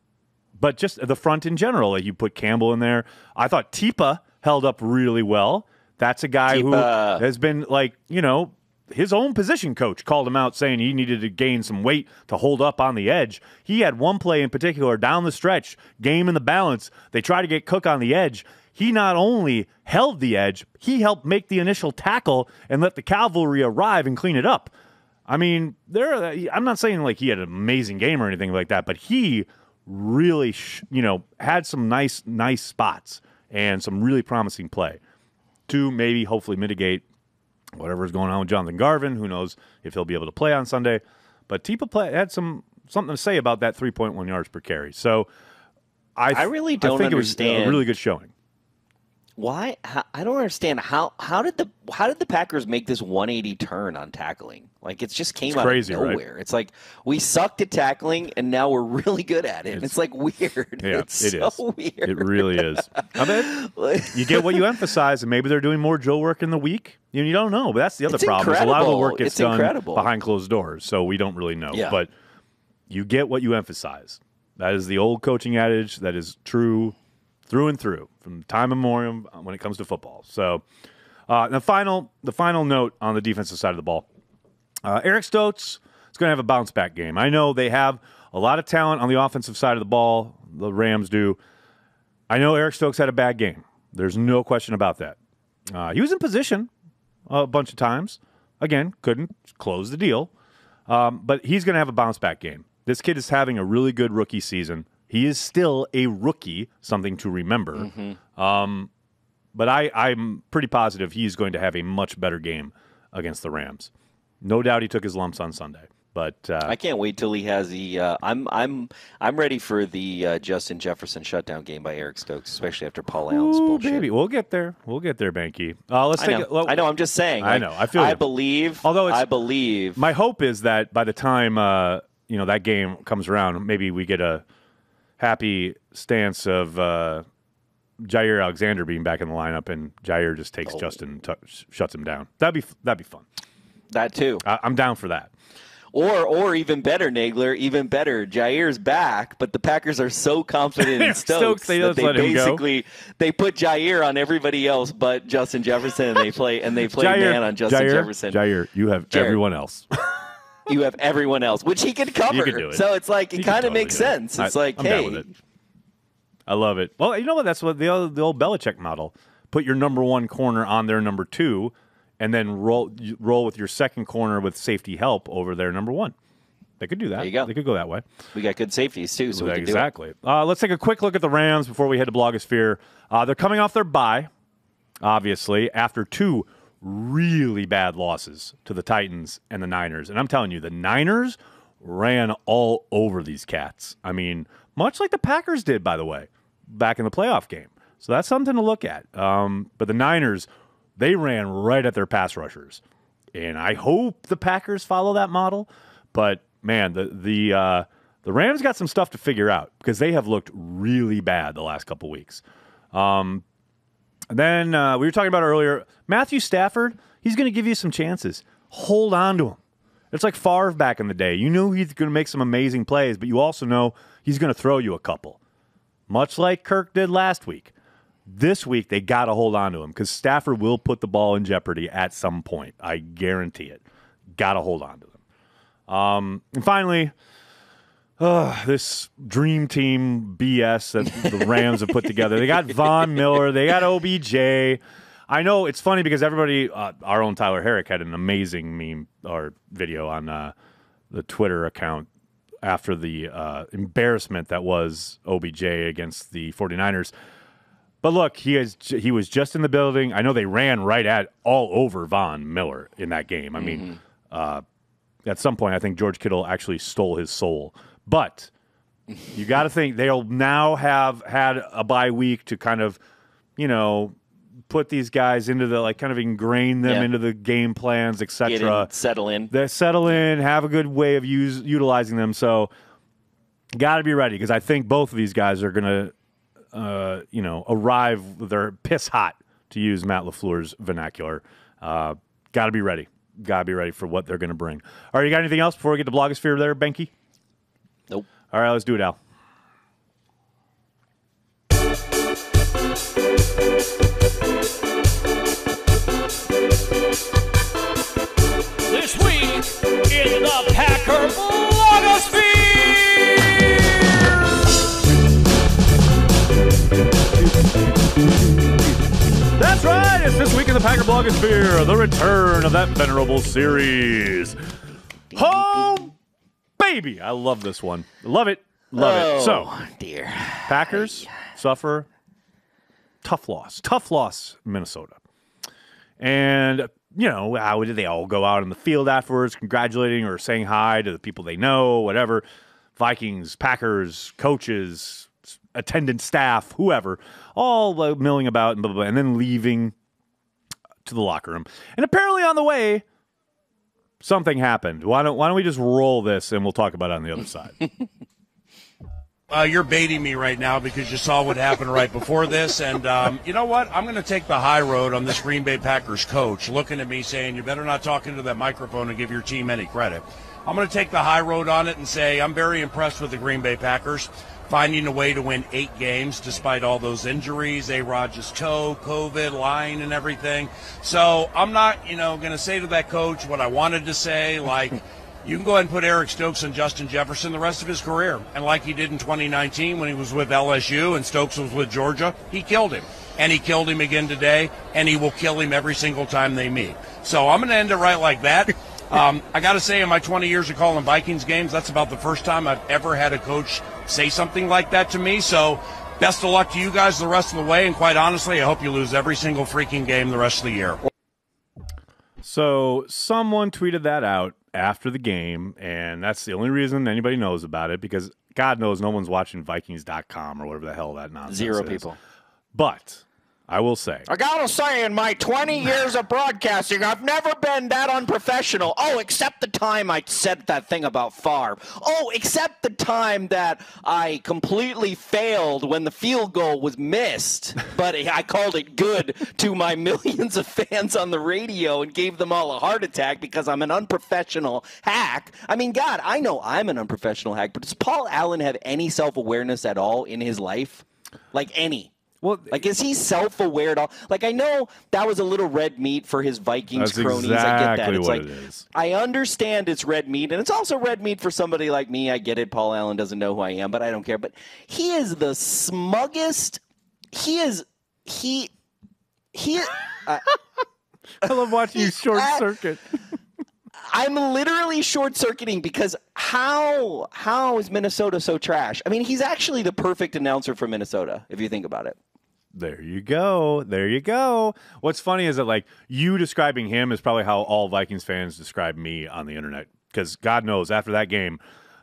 but just the front in general, like you put Campbell in there. I thought Tipa held up really well. That's a guy who has been like, you know, his own position coach called him out saying he needed to gain some weight to hold up on the edge. He had one play in particular down the stretch, game in the balance. They tried to get Cook on the edge. He not only held the edge, he helped make the initial tackle and let the cavalry arrive and clean it up. I mean, there. I'm not saying like he had an amazing game or anything like that, but he really, sh- you know, had some nice, nice spots and some really promising play to maybe hopefully mitigate whatever's going on with Jonathan Garvin. Who knows if he'll be able to play on Sunday? But Tipa play, had some something to say about that 3.1 yards per carry. So I, I really don't think it was a understand- really good showing. Why? I don't understand how how did the how did the Packers make this 180 turn on tackling? Like it's just came It's out crazy, of right? nowhere. It's like we sucked at tackling and now we're really good at it. It's, like weird. Yeah, it's it is. so weird. It really is. I mean, you get what you emphasize, and maybe they're doing more drill work in the week. You, you don't know, but that's the other It's problem. is A lot of the work gets It's done incredible. behind closed doors, so we don't really know. Yeah. But you get what you emphasize. That is the old coaching adage that is true through and through from time immemorial when it comes to football. So, uh, the final the final note on the defensive side of the ball, uh, Eric Stokes is going to have a bounce back game. I know they have a lot of talent on the offensive side of the ball. The Rams do. I know Eric Stokes had a bad game. There's no question about that. Uh, he was in position a bunch of times. Again, couldn't close the deal. Um, but he's going to have a bounce back game. This kid is having a really good rookie season. He is still a rookie, something to remember. Um, but I, I'm pretty positive he's going to have a much better game against the Rams. No doubt he took his lumps on Sunday. But uh, I can't wait till he has the. Uh, I'm I'm I'm ready for the uh, Justin Jefferson shutdown game by Eric Stokes, especially after Paul Allen's ooh, bullshit. baby, we'll get there. We'll get there, Behnke. Uh, let's I take know. it. well, I know. I'm just saying. I like, know, I feel I you. believe. Although it's- I believe. My hope is that by the time uh, you know that game comes around, maybe we get a happy stance of uh, Jaire Alexander being back in the lineup, and Jaire just takes Oh. Justin and t- shuts him down. That'd be that'd be fun. that too. I- I'm down for that. Or, or even better, Nagler, even better. Jaire's back, but the Packers are so confident in Stokes, Stokes, they that they let him go. basically they put Jaire on everybody else but Justin Jefferson, and they play and they play Jaire, man on Justin Jaire, Jefferson. Jaire, you have Jared. everyone else. You have everyone else, which he can cover. Can it. So it's like it kind of totally makes it. sense. It's I- like, I'm hey, down with it. I love it. Well, you know what? That's what the old, the old Belichick model. Put your number one corner on their number two, and then roll roll with your second corner with safety help over their number one. They could do that. There you go. They could go that way. we got good safeties too, so we can do exactly. Uh, let's take a quick look at the Rams before we head to Blogosphere. Uh, they're coming off their bye, obviously, after two really bad losses to the Titans and the Niners. And I'm telling you, the Niners ran all over these cats. I mean, much like the Packers did, by the way, back in the playoff game. So that's something to look at. Um, but the Niners, they ran right at their pass rushers. And I hope the Packers follow that model. But man, the the uh, The Rams got some stuff to figure out because they have looked really bad the last couple weeks. Um, then uh, we were talking about earlier Matthew Stafford. He's going to give you some chances. Hold on to him. It's like Favre back in the day. You knew he's going to make some amazing plays, but you also know he's going to throw you a couple, much like Kirk did last week. This week, they got to hold on to him because Stafford will put the ball in jeopardy at some point. I guarantee it. Got to hold on to them. Um, and finally, uh, this dream team BS that the Rams have put together. They got Von Miller. They got OBJ. I know it's funny because everybody, uh, our own Tyler Herrick had an amazing meme or video on uh, the Twitter account after the uh, embarrassment that was OBJ against the 49ers. But look, he is he was just in the building. I know they ran right at all over Von Miller in that game. I mean, uh, at some point, I think George Kittle actually stole his soul. But you got to think they'll now have had a bye week to kind of, you know, put these guys into the like kind of ingrain them Yeah. into the game plans, etc. settle in. They settle in, have a good way of use utilizing them. So, got to be ready because I think both of these guys are gonna, uh, you know, arrive. They're piss hot to use Matt LaFleur's vernacular. Uh, got to be ready. Got to be ready for what they're gonna bring. All right, you got anything else before we get to blogosphere there, Behnke? Nope. All right, let's do it, Al. This week in the Packer blogosphere. That's right. It's this week in the Packer blogosphere, the return of that venerable series. Home baby. I love this one. Love it. Love it. So, Oh, dear. Packers suffer tough loss. Tough loss, Minnesota. And, you know, how did they all go out in the field afterwards, congratulating or saying hi to the people they know, whatever? Vikings, Packers, coaches, attendant staff, whoever, all uh, milling about and blah, blah, blah, and then leaving to the locker room. And apparently on the way, something happened. Why don't, why don't we just roll this and we'll talk about it on the other side? Uh, you're baiting me right now because you saw what happened right before this. And um, you know what? I'm going to take the high road on this Green Bay Packers coach looking at me saying, you better not talk into that microphone and give your team any credit. I'm going to take the high road on it and say, I'm very impressed with the Green Bay Packers finding a way to win eight games despite all those injuries, A Rod's toe, COVID, line, and everything. So I'm not, you know, going to say to that coach what I wanted to say, like, you can go ahead and put Eric Stokes and Justin Jefferson the rest of his career. And like he did in 2019 when he was with LSU and Stokes was with Georgia, he killed him. And he killed him again today, and he will kill him every single time they meet. So I'm going to end it right like that. Um, I got to say, in my 20 years of calling Vikings games, that's about the first time I've ever had a coach say something like that to me. So best of luck to you guys the rest of the way. And quite honestly, I hope you lose every single freaking game the rest of the year. So someone tweeted that out after the game, and that's the only reason anybody knows about it because God knows no one's watching Vikings.com or whatever the hell that nonsense Zero is. people. But I will say, I gotta say, in my 20 years of broadcasting, I've never been that unprofessional. Oh, except the time I said that thing about Favre. Oh, except the time that I completely failed when the field goal was missed. But I called it good to my millions of fans on the radio and gave them all a heart attack because I'm an unprofessional hack. I mean, God, I know I'm an unprofessional hack, but does Paul Allen have any self awareness at all in his life? Like any? Well, Like, is he self-aware at all? Like, I know that was a little red meat for his Vikings cronies. I get that. It's like it. I understand it's red meat, and it's also red meat for somebody like me. I get it. Paul Allen doesn't know who I am, but I don't care. But he is the smuggest. He is. He. He. Uh, I love watching you short circuit. I'm literally short circuiting because how how is Minnesota so trash? I mean, he's actually the perfect announcer for Minnesota if you think about it. There you go. There you go. What's funny is that like you describing him is probably how all Vikings fans describe me on the internet. Because God knows, after that game,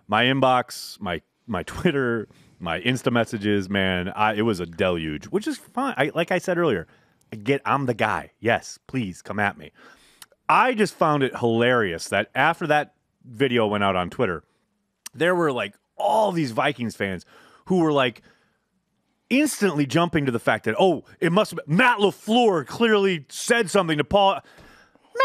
my inbox, my my Twitter, my Insta messages, man, I, it was a deluge. Which is fine. I, like I said earlier, I get I'm the guy. Yes, please come at me. I just found it hilarious that after that video went out on Twitter, there were like all these Vikings fans who were like instantly jumping to the fact that oh, it must have Matt LaFleur clearly said something to Paul.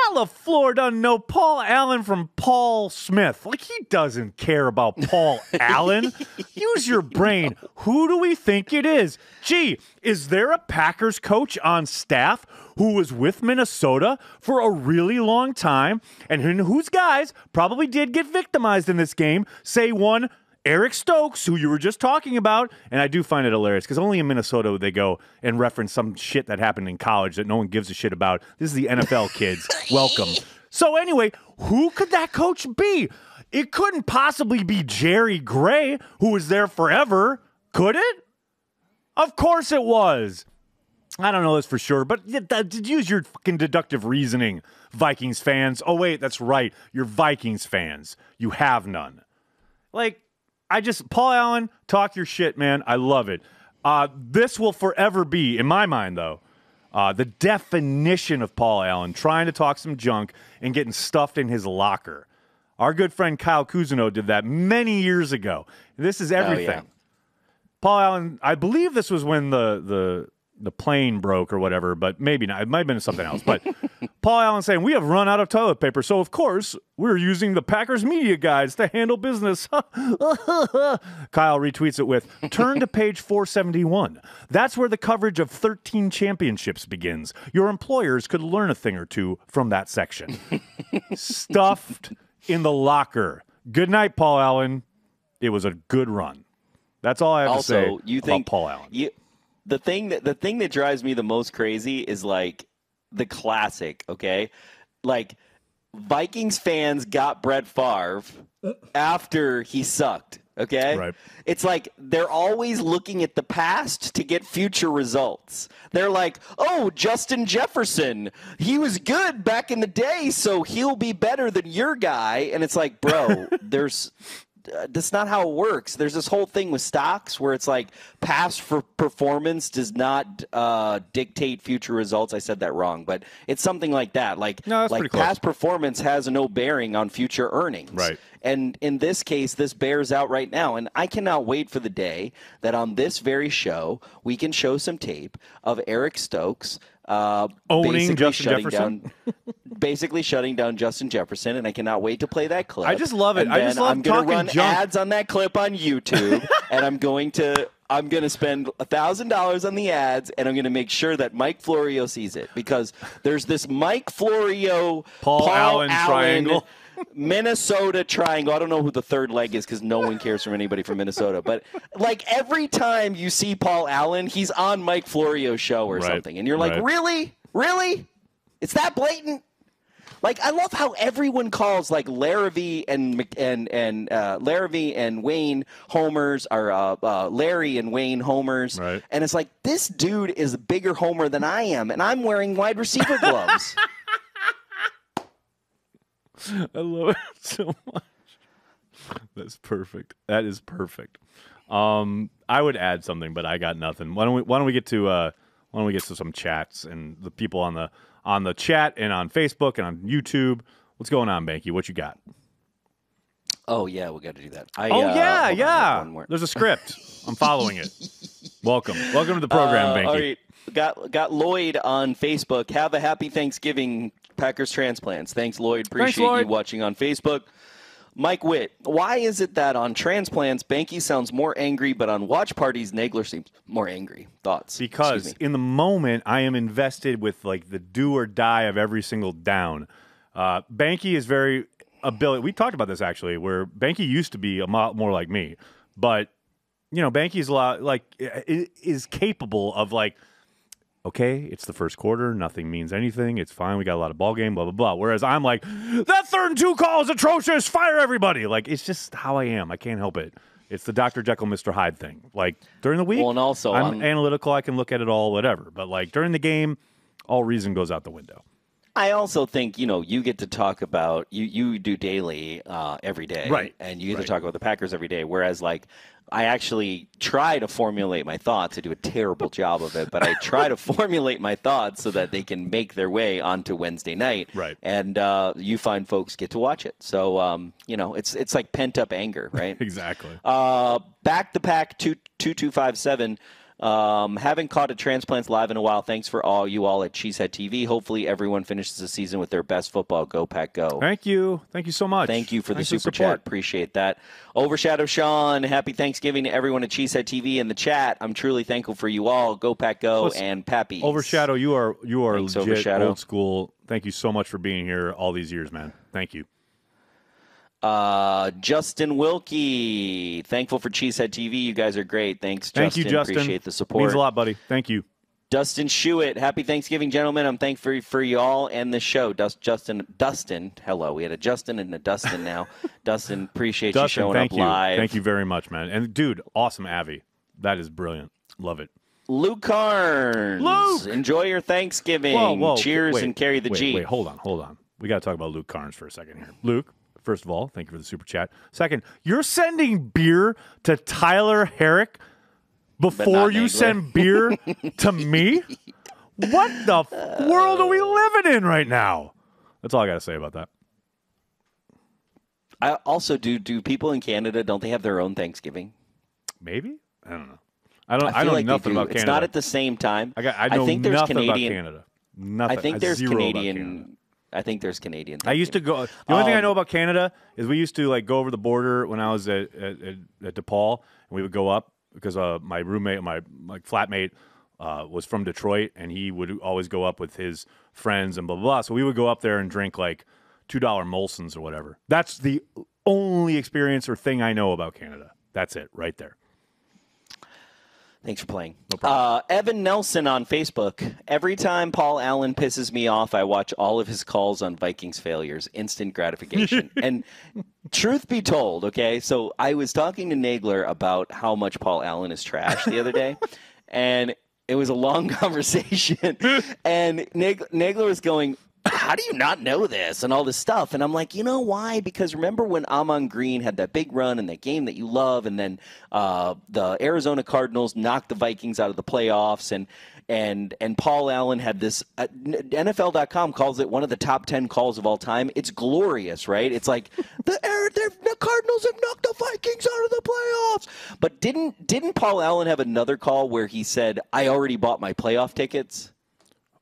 Matt LaFleur doesn't know Paul Allen from Paul Smith. Like, he doesn't care about Paul Allen. Use your brain. Who do we think it is? Gee, is there a Packers coach on staff who was with Minnesota for a really long time and whose guys probably did get victimized in this game? Say one Eric Stokes, who you were just talking about, and I do find it hilarious because only in Minnesota would they go and reference some shit that happened in college that no one gives a shit about. This is the NFL kids. Welcome. So anyway, who could that coach be? It couldn't possibly be Jerry Gray, who was there forever, could it? Of course it was. I don't know this for sure, but use your fucking deductive reasoning, Vikings fans. Oh wait, that's right. You're Vikings fans. You have none. Like I just Paul Allen, talk your shit, man. I love it. Uh, this will forever be, in my mind, though, uh, the definition of Paul Allen trying to talk some junk and getting stuffed in his locker. Our good friend Kyle Cousineau did that many years ago. This is everything. Oh, yeah. Paul Allen, I believe this was when the the the plane broke or whatever, but maybe not. It might have been something else. But Paul Allen saying, We have run out of toilet paper. So, of course, we're using the Packers media guides to handle business. Kyle retweets it with, Turn to page 471. That's where the coverage of 13 championships begins. Your employers could learn a thing or two from that section. Stuffed in the locker. Good night, Paul Allen. It was a good run. That's all I have also, to say you think, Paul Allen. You, the thing that the thing that drives me the most crazy is like the classic, okay? Like Vikings fans got Brett Favre after he sucked. Okay. Right. It's like they're always looking at the past to get future results. They're like, oh, Justin Jefferson, he was good back in the day, so he'll be better than your guy. And it's like, bro, there's that's not how it works. There's this whole thing with stocks where it's like past for performance does not uh, dictate future results. I said that wrong, but it's something like that. Like no, like past performance has no bearing on future earnings. Right. And in this case, this bears out right now. And I cannot wait for the day that on this very show we can show some tape of Eric Stokes uh, owning Justin Jefferson. Down, basically shutting down Justin Jefferson, and I cannot wait to play that clip. I just love it. And I just love I'm going to run junk. ads on that clip on YouTube, and I'm going to I'm going to spend thousand dollars on the ads, and I'm going to make sure that Mike Florio sees it because there's this Mike Florio Paul, Paul Allen, Allen triangle. Minnesota triangle. I don't know who the third leg is because no one cares from anybody from Minnesota. But like every time you see Paul Allen, he's on Mike Florio's show or right. something, and you're like, right. really, really, it's that blatant. Like I love how everyone calls like Larrivee and and and uh, Larrivee and Wayne homers are uh, uh, Larry and Wayne homers, right. and it's like this dude is a bigger homer than I am, and I'm wearing wide receiver gloves. I love it so much. That's perfect. That is perfect. Um, I would add something, but I got nothing. Why don't we? Why don't we get to? Uh, why don't we get to some chats and the people on the on the chat and on Facebook and on YouTube? What's going on, Behnke? What you got? Oh yeah, we got to do that. I, oh uh, yeah, hold yeah. on, There's a script. I'm following it. Welcome, welcome to the program, Uh, Behnke. all right. Got got Lloyd on Facebook. Have a happy Thanksgiving, Packers transplants. Thanks, Lloyd. Appreciate Lloyd. you watching on Facebook. Mike Witt, why is it that on transplants Behnke sounds more angry, but on watch parties Nagler seems more angry? Thoughts? because in the moment I am invested with like the do or die of every single down. Uh, Behnke is very ability. We talked about this actually, where Behnke used to be a lot more like me, but you know, Behnke's a lot like is capable of like. Okay, it's the first quarter. Nothing means anything. It's fine. We got a lot of ball game. Blah blah blah. Whereas I'm like, that third and two call is atrocious. Fire everybody. Like it's just how I am. I can't help it. It's the Dr. Jekyll, Mr. Hyde thing. Like during the week, Well, and also, I'm I'm- analytical. I can look at it all, whatever. But like during the game, all reason goes out the window. I also think you know you get to talk about you you do daily uh, every day, Right. And you get Right. to talk about the Packers every day. Whereas like I actually try to formulate my thoughts. I do a terrible job of it, but I try to formulate my thoughts so that they can make their way onto Wednesday night, Right. And uh, you find folks get to watch it. So um, you know it's it's like pent up anger, right? Exactly. Uh, back the pack two two two five seven. Um, haven't caught a transplants live in a while. Thanks for all you all at Cheesehead TV. Hopefully, everyone finishes the season with their best football. Go Pack, go! Thank you. Thank you so much. Thank you for the Thanks super chat. Appreciate that. Overshadow Sean, happy Thanksgiving to everyone at Cheesehead TV in the chat. I'm truly thankful for you all. Go Pack, go! And Pappy. Overshadow, you are you are Thanks, legit Overshadow. old school. Thank you so much for being here all these years, man. Thank you. Uh, Justin Wilkie, thankful for Cheesehead TV. You guys are great. Thanks, Thank Justin. you, Justin. Appreciate the support. Means a lot, buddy. Thank you. Dustin Shewitt, happy Thanksgiving, gentlemen. I'm thankful for you all and the show. Dust, Justin, Dustin, hello. We had a Justin and a Dustin now. Dustin, appreciate you showing thank up you. live. Thank you very much, man. And dude, awesome Avi. That is brilliant. Love it. Luke Carnes. Luke! Enjoy your Thanksgiving. Whoa, whoa. Cheers wait, and carry the wait, G. Wait, hold on, hold on. We got to talk about Luke Carnes for a second here. Luke, first of all, thank you for the super chat. Second, you're sending beer to Tyler Herrick before you Nagler. send beer to me? What the f- world are we living in right now? That's all I got to say about that. I also do. Do people in Canada don't they have their own Thanksgiving? Maybe I don't know. I don't. I, feel know like nothing about It's not at the same time. I got. I know I think there's nothing Canadian. about Canada. Nothing. I think there's Canada. Canadian. I think there's Canadian. I used to go. The only thing I Um, know about Canada is we used to like go over the border when I was at at, at, at DePaul, and we would go up because uh, my roommate, my my flatmate, uh, was from Detroit, and he would always go up with his friends and blah blah blah. So we would go up there and drink like two dollar Molsons or whatever. That's the only experience or thing I know about Canada. That's it, right there. Thanks for playing. No Uh, Evan Nelson on Facebook. Every time Paul Allen pisses me off, I watch all of his calls on Vikings failures. Instant gratification. and truth be told, okay, so I was talking to Nagler about how much Paul Allen is trash the other day, and it was a long conversation. and Nag- Nagler was going, how do you not know this and all this stuff? And I'm like, you know why? Because remember when Ahman Green had that big run in that game that you love, and then uh, the Arizona Cardinals knocked the Vikings out of the playoffs, and and and Paul Allen had this. Uh, NFL.com calls it one of the top ten calls of all time. It's glorious, right? It's like the Air- the Cardinals have knocked the Vikings out of the playoffs. But didn't didn't Paul Allen have another call where he said, "I already bought my playoff tickets"?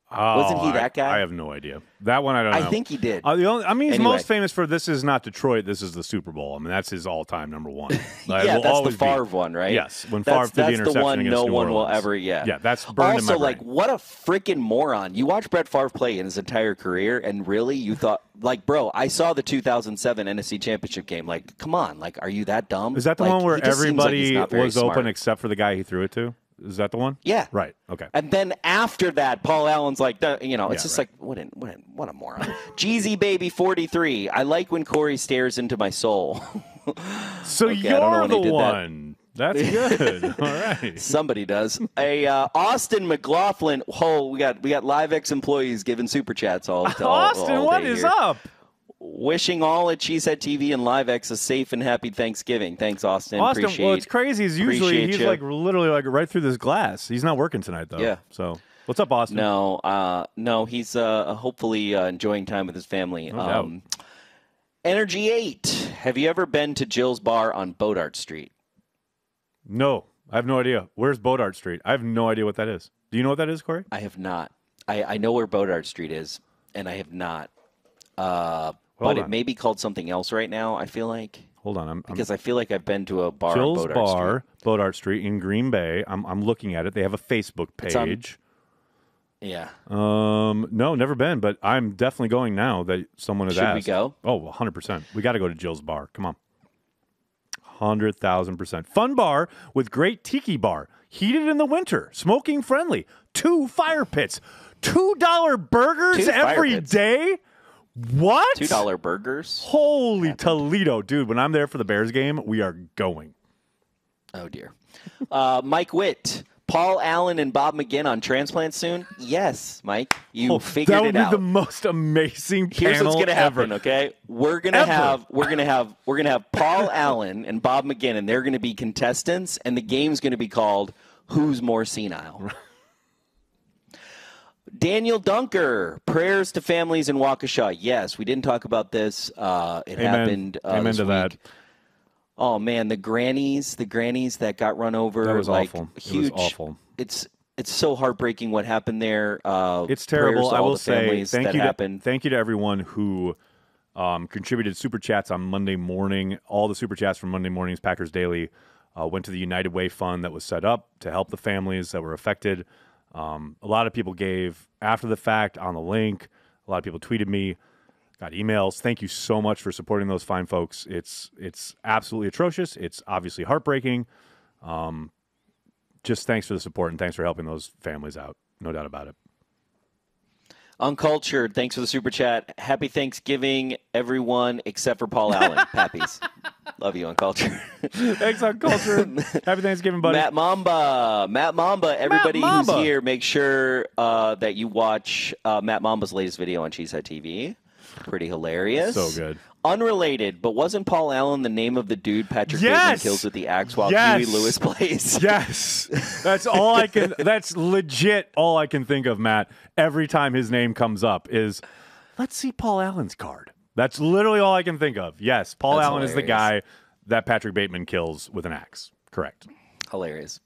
Wasn't he Oh, that guy? I have no idea. That one I don't I know. think he did. Uh, the only, I mean, he's Anyway. most famous for this is not Detroit. This is the Super Bowl. I mean, that's his all-time number one. Like, yeah, that's the always be. Favre one, right? Yes, when that's, Favre threw the interception the one against no New one will Orleans. ever. Yeah, Yeah, that's burned also like what a freaking moron! You watch Brett Favre play in his entire career, and really, you thought like, bro, I saw the 2007 NFC Championship game. Like, come on, like, are you that dumb? Is that the Like, one where seems like everybody was open except for the guy he threw it to? Is that the one? Yeah. Right. Okay. And then after that, Paul Allen's like, you know, it's Yeah, just right. like, what a, what a, what a moron. Jeezy Baby 43. I like when Corey stares into my soul. So Okay, I don't know you're the did that. one. That's good. All right. Somebody does. A uh, Austin McLaughlin. Whoa, we got we got live ex employees giving super chats all. all Austin, all what day here. up? Wishing all at Cheesehead TV and Live X a safe and happy Thanksgiving. Thanks, Austin. Austin, Appreciate. well, it's crazy. Is usually he's you. like literally like right through this glass. He's not working tonight though. Yeah. So what's up, Austin? No, uh, no, he's uh, hopefully uh, enjoying time with his family. No um, Energy Eight. Have you ever been to Jill's Bar on Bodart Street? No, I have no idea. Where's Bodart Street? I have no idea what that is. Do you know what that is, Corey? I have not. I, I know where Bodart Street is, and I have not. Uh, Hold but on. it may be called something else right now. I feel like Hold on. I'm, I'm because I feel like I've been to a bar Jill's Bodart Bar, Street. Bodart Street in Green Bay. I'm I'm looking at it. They have a Facebook It's on- page. Yeah. Um, no, never been, but I'm definitely going now that someone has Should we go? Oh, 100%. We got to go to Jill's Bar. Come on. 100,000%. Fun bar with great tiki bar. Heated in the winter. Smoking friendly. Two fire pits. $2 burgers Two every pits. day? What? Two dollar burgers. Holy Toledo. Dude, when I'm there for the Bears game, we are going. Oh dear. Uh, Mike Witt. Paul Allen and Bob McGinn on transplant soon? Yes, Mike. You Oh, figured that would it be out. the most amazing Here's what's panel gonna happen, ever. okay? We're gonna Ever. have we're gonna have we're gonna have Paul Allen and Bob McGinn, and they're gonna be contestants, and the game's gonna be called Who's More Senile. Daniel Dunker, prayers to families in Waukesha. Yes, we didn't talk about this. Uh, it Amen. happened. Uh, Amen to that. Oh man, the grannies, the grannies that got run over. That was like, awful. It was Huge. awful. It's it's so heartbreaking what happened there. Uh, It's terrible. I will say thank that you. To, happened. thank you to everyone who um, contributed super chats on Monday morning. All the super chats from Monday morning's Packers Daily uh, went to the United Way Fund that was set up to help the families that were affected. Um, a lot of people gave after the fact on the link. A lot of people tweeted me, got emails. Thank you so much for supporting those fine folks. It's it's absolutely atrocious. It's obviously heartbreaking. Um, just thanks for the support and thanks for helping those families out. No doubt about it. Uncultured, thanks for the super chat. Happy Thanksgiving, everyone except for Paul Allen. Pappies. Love you, Uncultured. Thanks on culture. Happy Thanksgiving, buddy. Matt Mamba. Matt Mamba. Everybody Mamba. who's here, make sure uh, that you watch uh, Matt Mamba's latest video on Cheesehead TV. Pretty hilarious. So good. Unrelated, but wasn't Paul Allen the name of the dude Patrick Yes! Bateman kills with the axe while Yes! Huey Lewis plays? Yes, that's all I can. That's legit. All I can think of, Matt. Every time his name comes up, is let's see Paul Allen's card. That's literally all I can think of. Yes, Paul That's Allen is the guy that Patrick Bateman kills with an axe. Correct. Hilarious.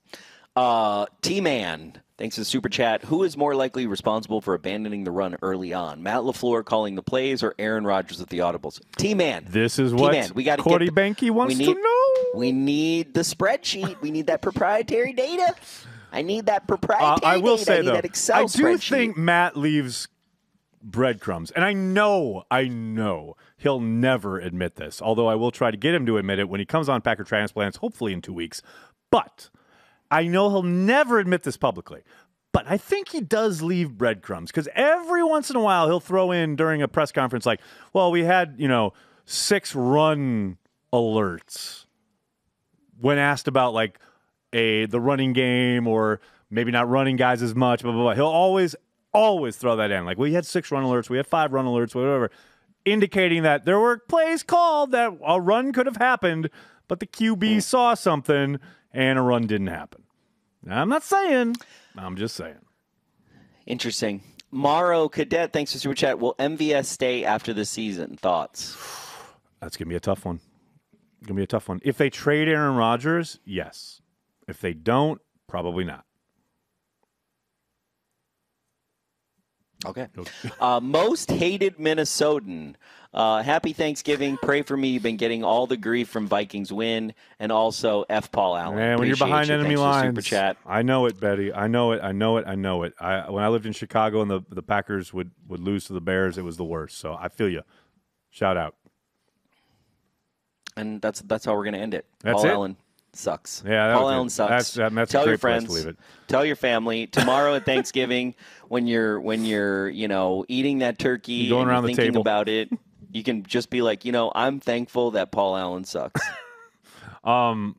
Uh, T Man, thanks to the super chat. Who is more likely responsible for abandoning the run early on? Matt LaFleur calling the plays or Aaron Rodgers with the audibles? T Man. This is what T-Man, we Cordy get the- Behnke wants we need, to know. We need the spreadsheet. We need that proprietary data. I need that Uh, proprietary I will data. say I need though, I do think Matt leaves breadcrumbs, and I know, I know he'll never admit this. Although I will try to get him to admit it when he comes on Packer Transplants, hopefully in two weeks. But I know he'll never admit this publicly. But I think he does leave breadcrumbs because every once in a while he'll throw in during a press conference, like, "Well, we had you know six run alerts." when asked about like a the running game or maybe not running guys as much, blah blah blah, he'll always always throw that in. Like we had six run alerts, we had five run alerts, whatever, indicating that there were plays called that a run could have happened, but the QB hmm. saw something and a run didn't happen. Now, I'm not saying. I'm just saying. Interesting. Morrow Cadet, thanks for super chat. Will MVS stay after the season? Thoughts? That's gonna be a tough one. Gonna be a tough one. If they trade Aaron Rodgers, yes. If they don't, probably not. Okay. Uh, most hated Minnesotan. Uh, happy Thanksgiving. Pray for me. You've been getting all the grief from Vikings win, and also F. Paul Allen. Man, when you're behind you. enemy Thanks lines, super chat. I know it, Betty. I know it. I know it. I know it. I when I lived in Chicago and the the Packers would would lose to the Bears, it was the worst. So I feel you. Shout out. And that's that's how we're going to end it. That's Paul it? Allen sucks. Yeah, Paul Allen sucks. That's- that- that's tell your great place to friends. Tell your family tomorrow at Thanksgiving when you're when you're you know eating that turkey You're going and around the thinking table. about it. You can just be like, you know, I'm thankful that Paul Allen sucks. Um,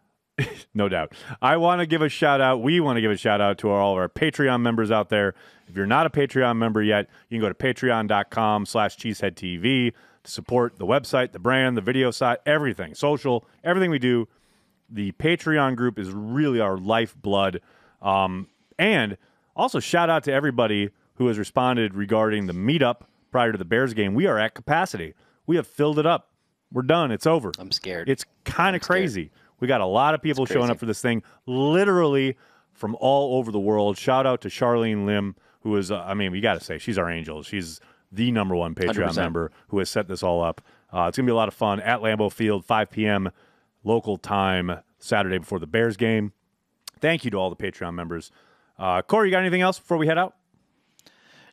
no doubt. I want to give a shout out. We want to give a shout out to all of our Patreon members out there. If you're not a Patreon member yet, you can go to patreon.com slash cheeseheadtv to support the website, the brand, the video site, everything, social, everything we do. The Patreon group is really our lifeblood. Um, and also shout out to everybody who has responded regarding the meetup prior to the Bears game. We are at capacity. We have filled it up. We're done. It's over. I'm scared. It's kind of crazy. We got a lot of people showing up for this thing, literally from all over the world. Shout out to Charlene Lim, who is, uh, I mean, we got to say, she's our angel. She's the number one Patreon 100%. member who has set this all up. Uh, it's going to be a lot of fun at Lambeau Field, 5 p.m. local time, Saturday before the Bears game. Thank you to all the Patreon members. Uh, Corey, you got anything else before we head out?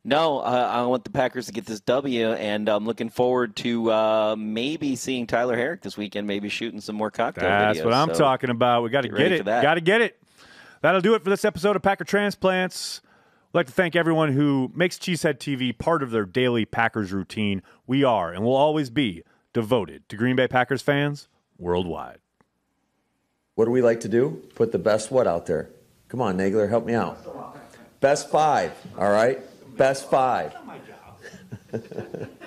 No, uh, I want the Packers to get this W, and I'm looking forward to uh, maybe seeing Tyler Herrick this weekend, maybe shooting some more cocktail That's videos. what I'm So, talking about. We got to get get, it. Got to get it. That'll do it for this episode of Packer Transplants. I'd like to thank everyone who makes Cheesehead TV part of their daily Packers routine. We are and will always be devoted to Green Bay Packers fans worldwide. What do we like to do? Put the best what out there? Come on, Nagler, help me out. Best five, all right? Best five.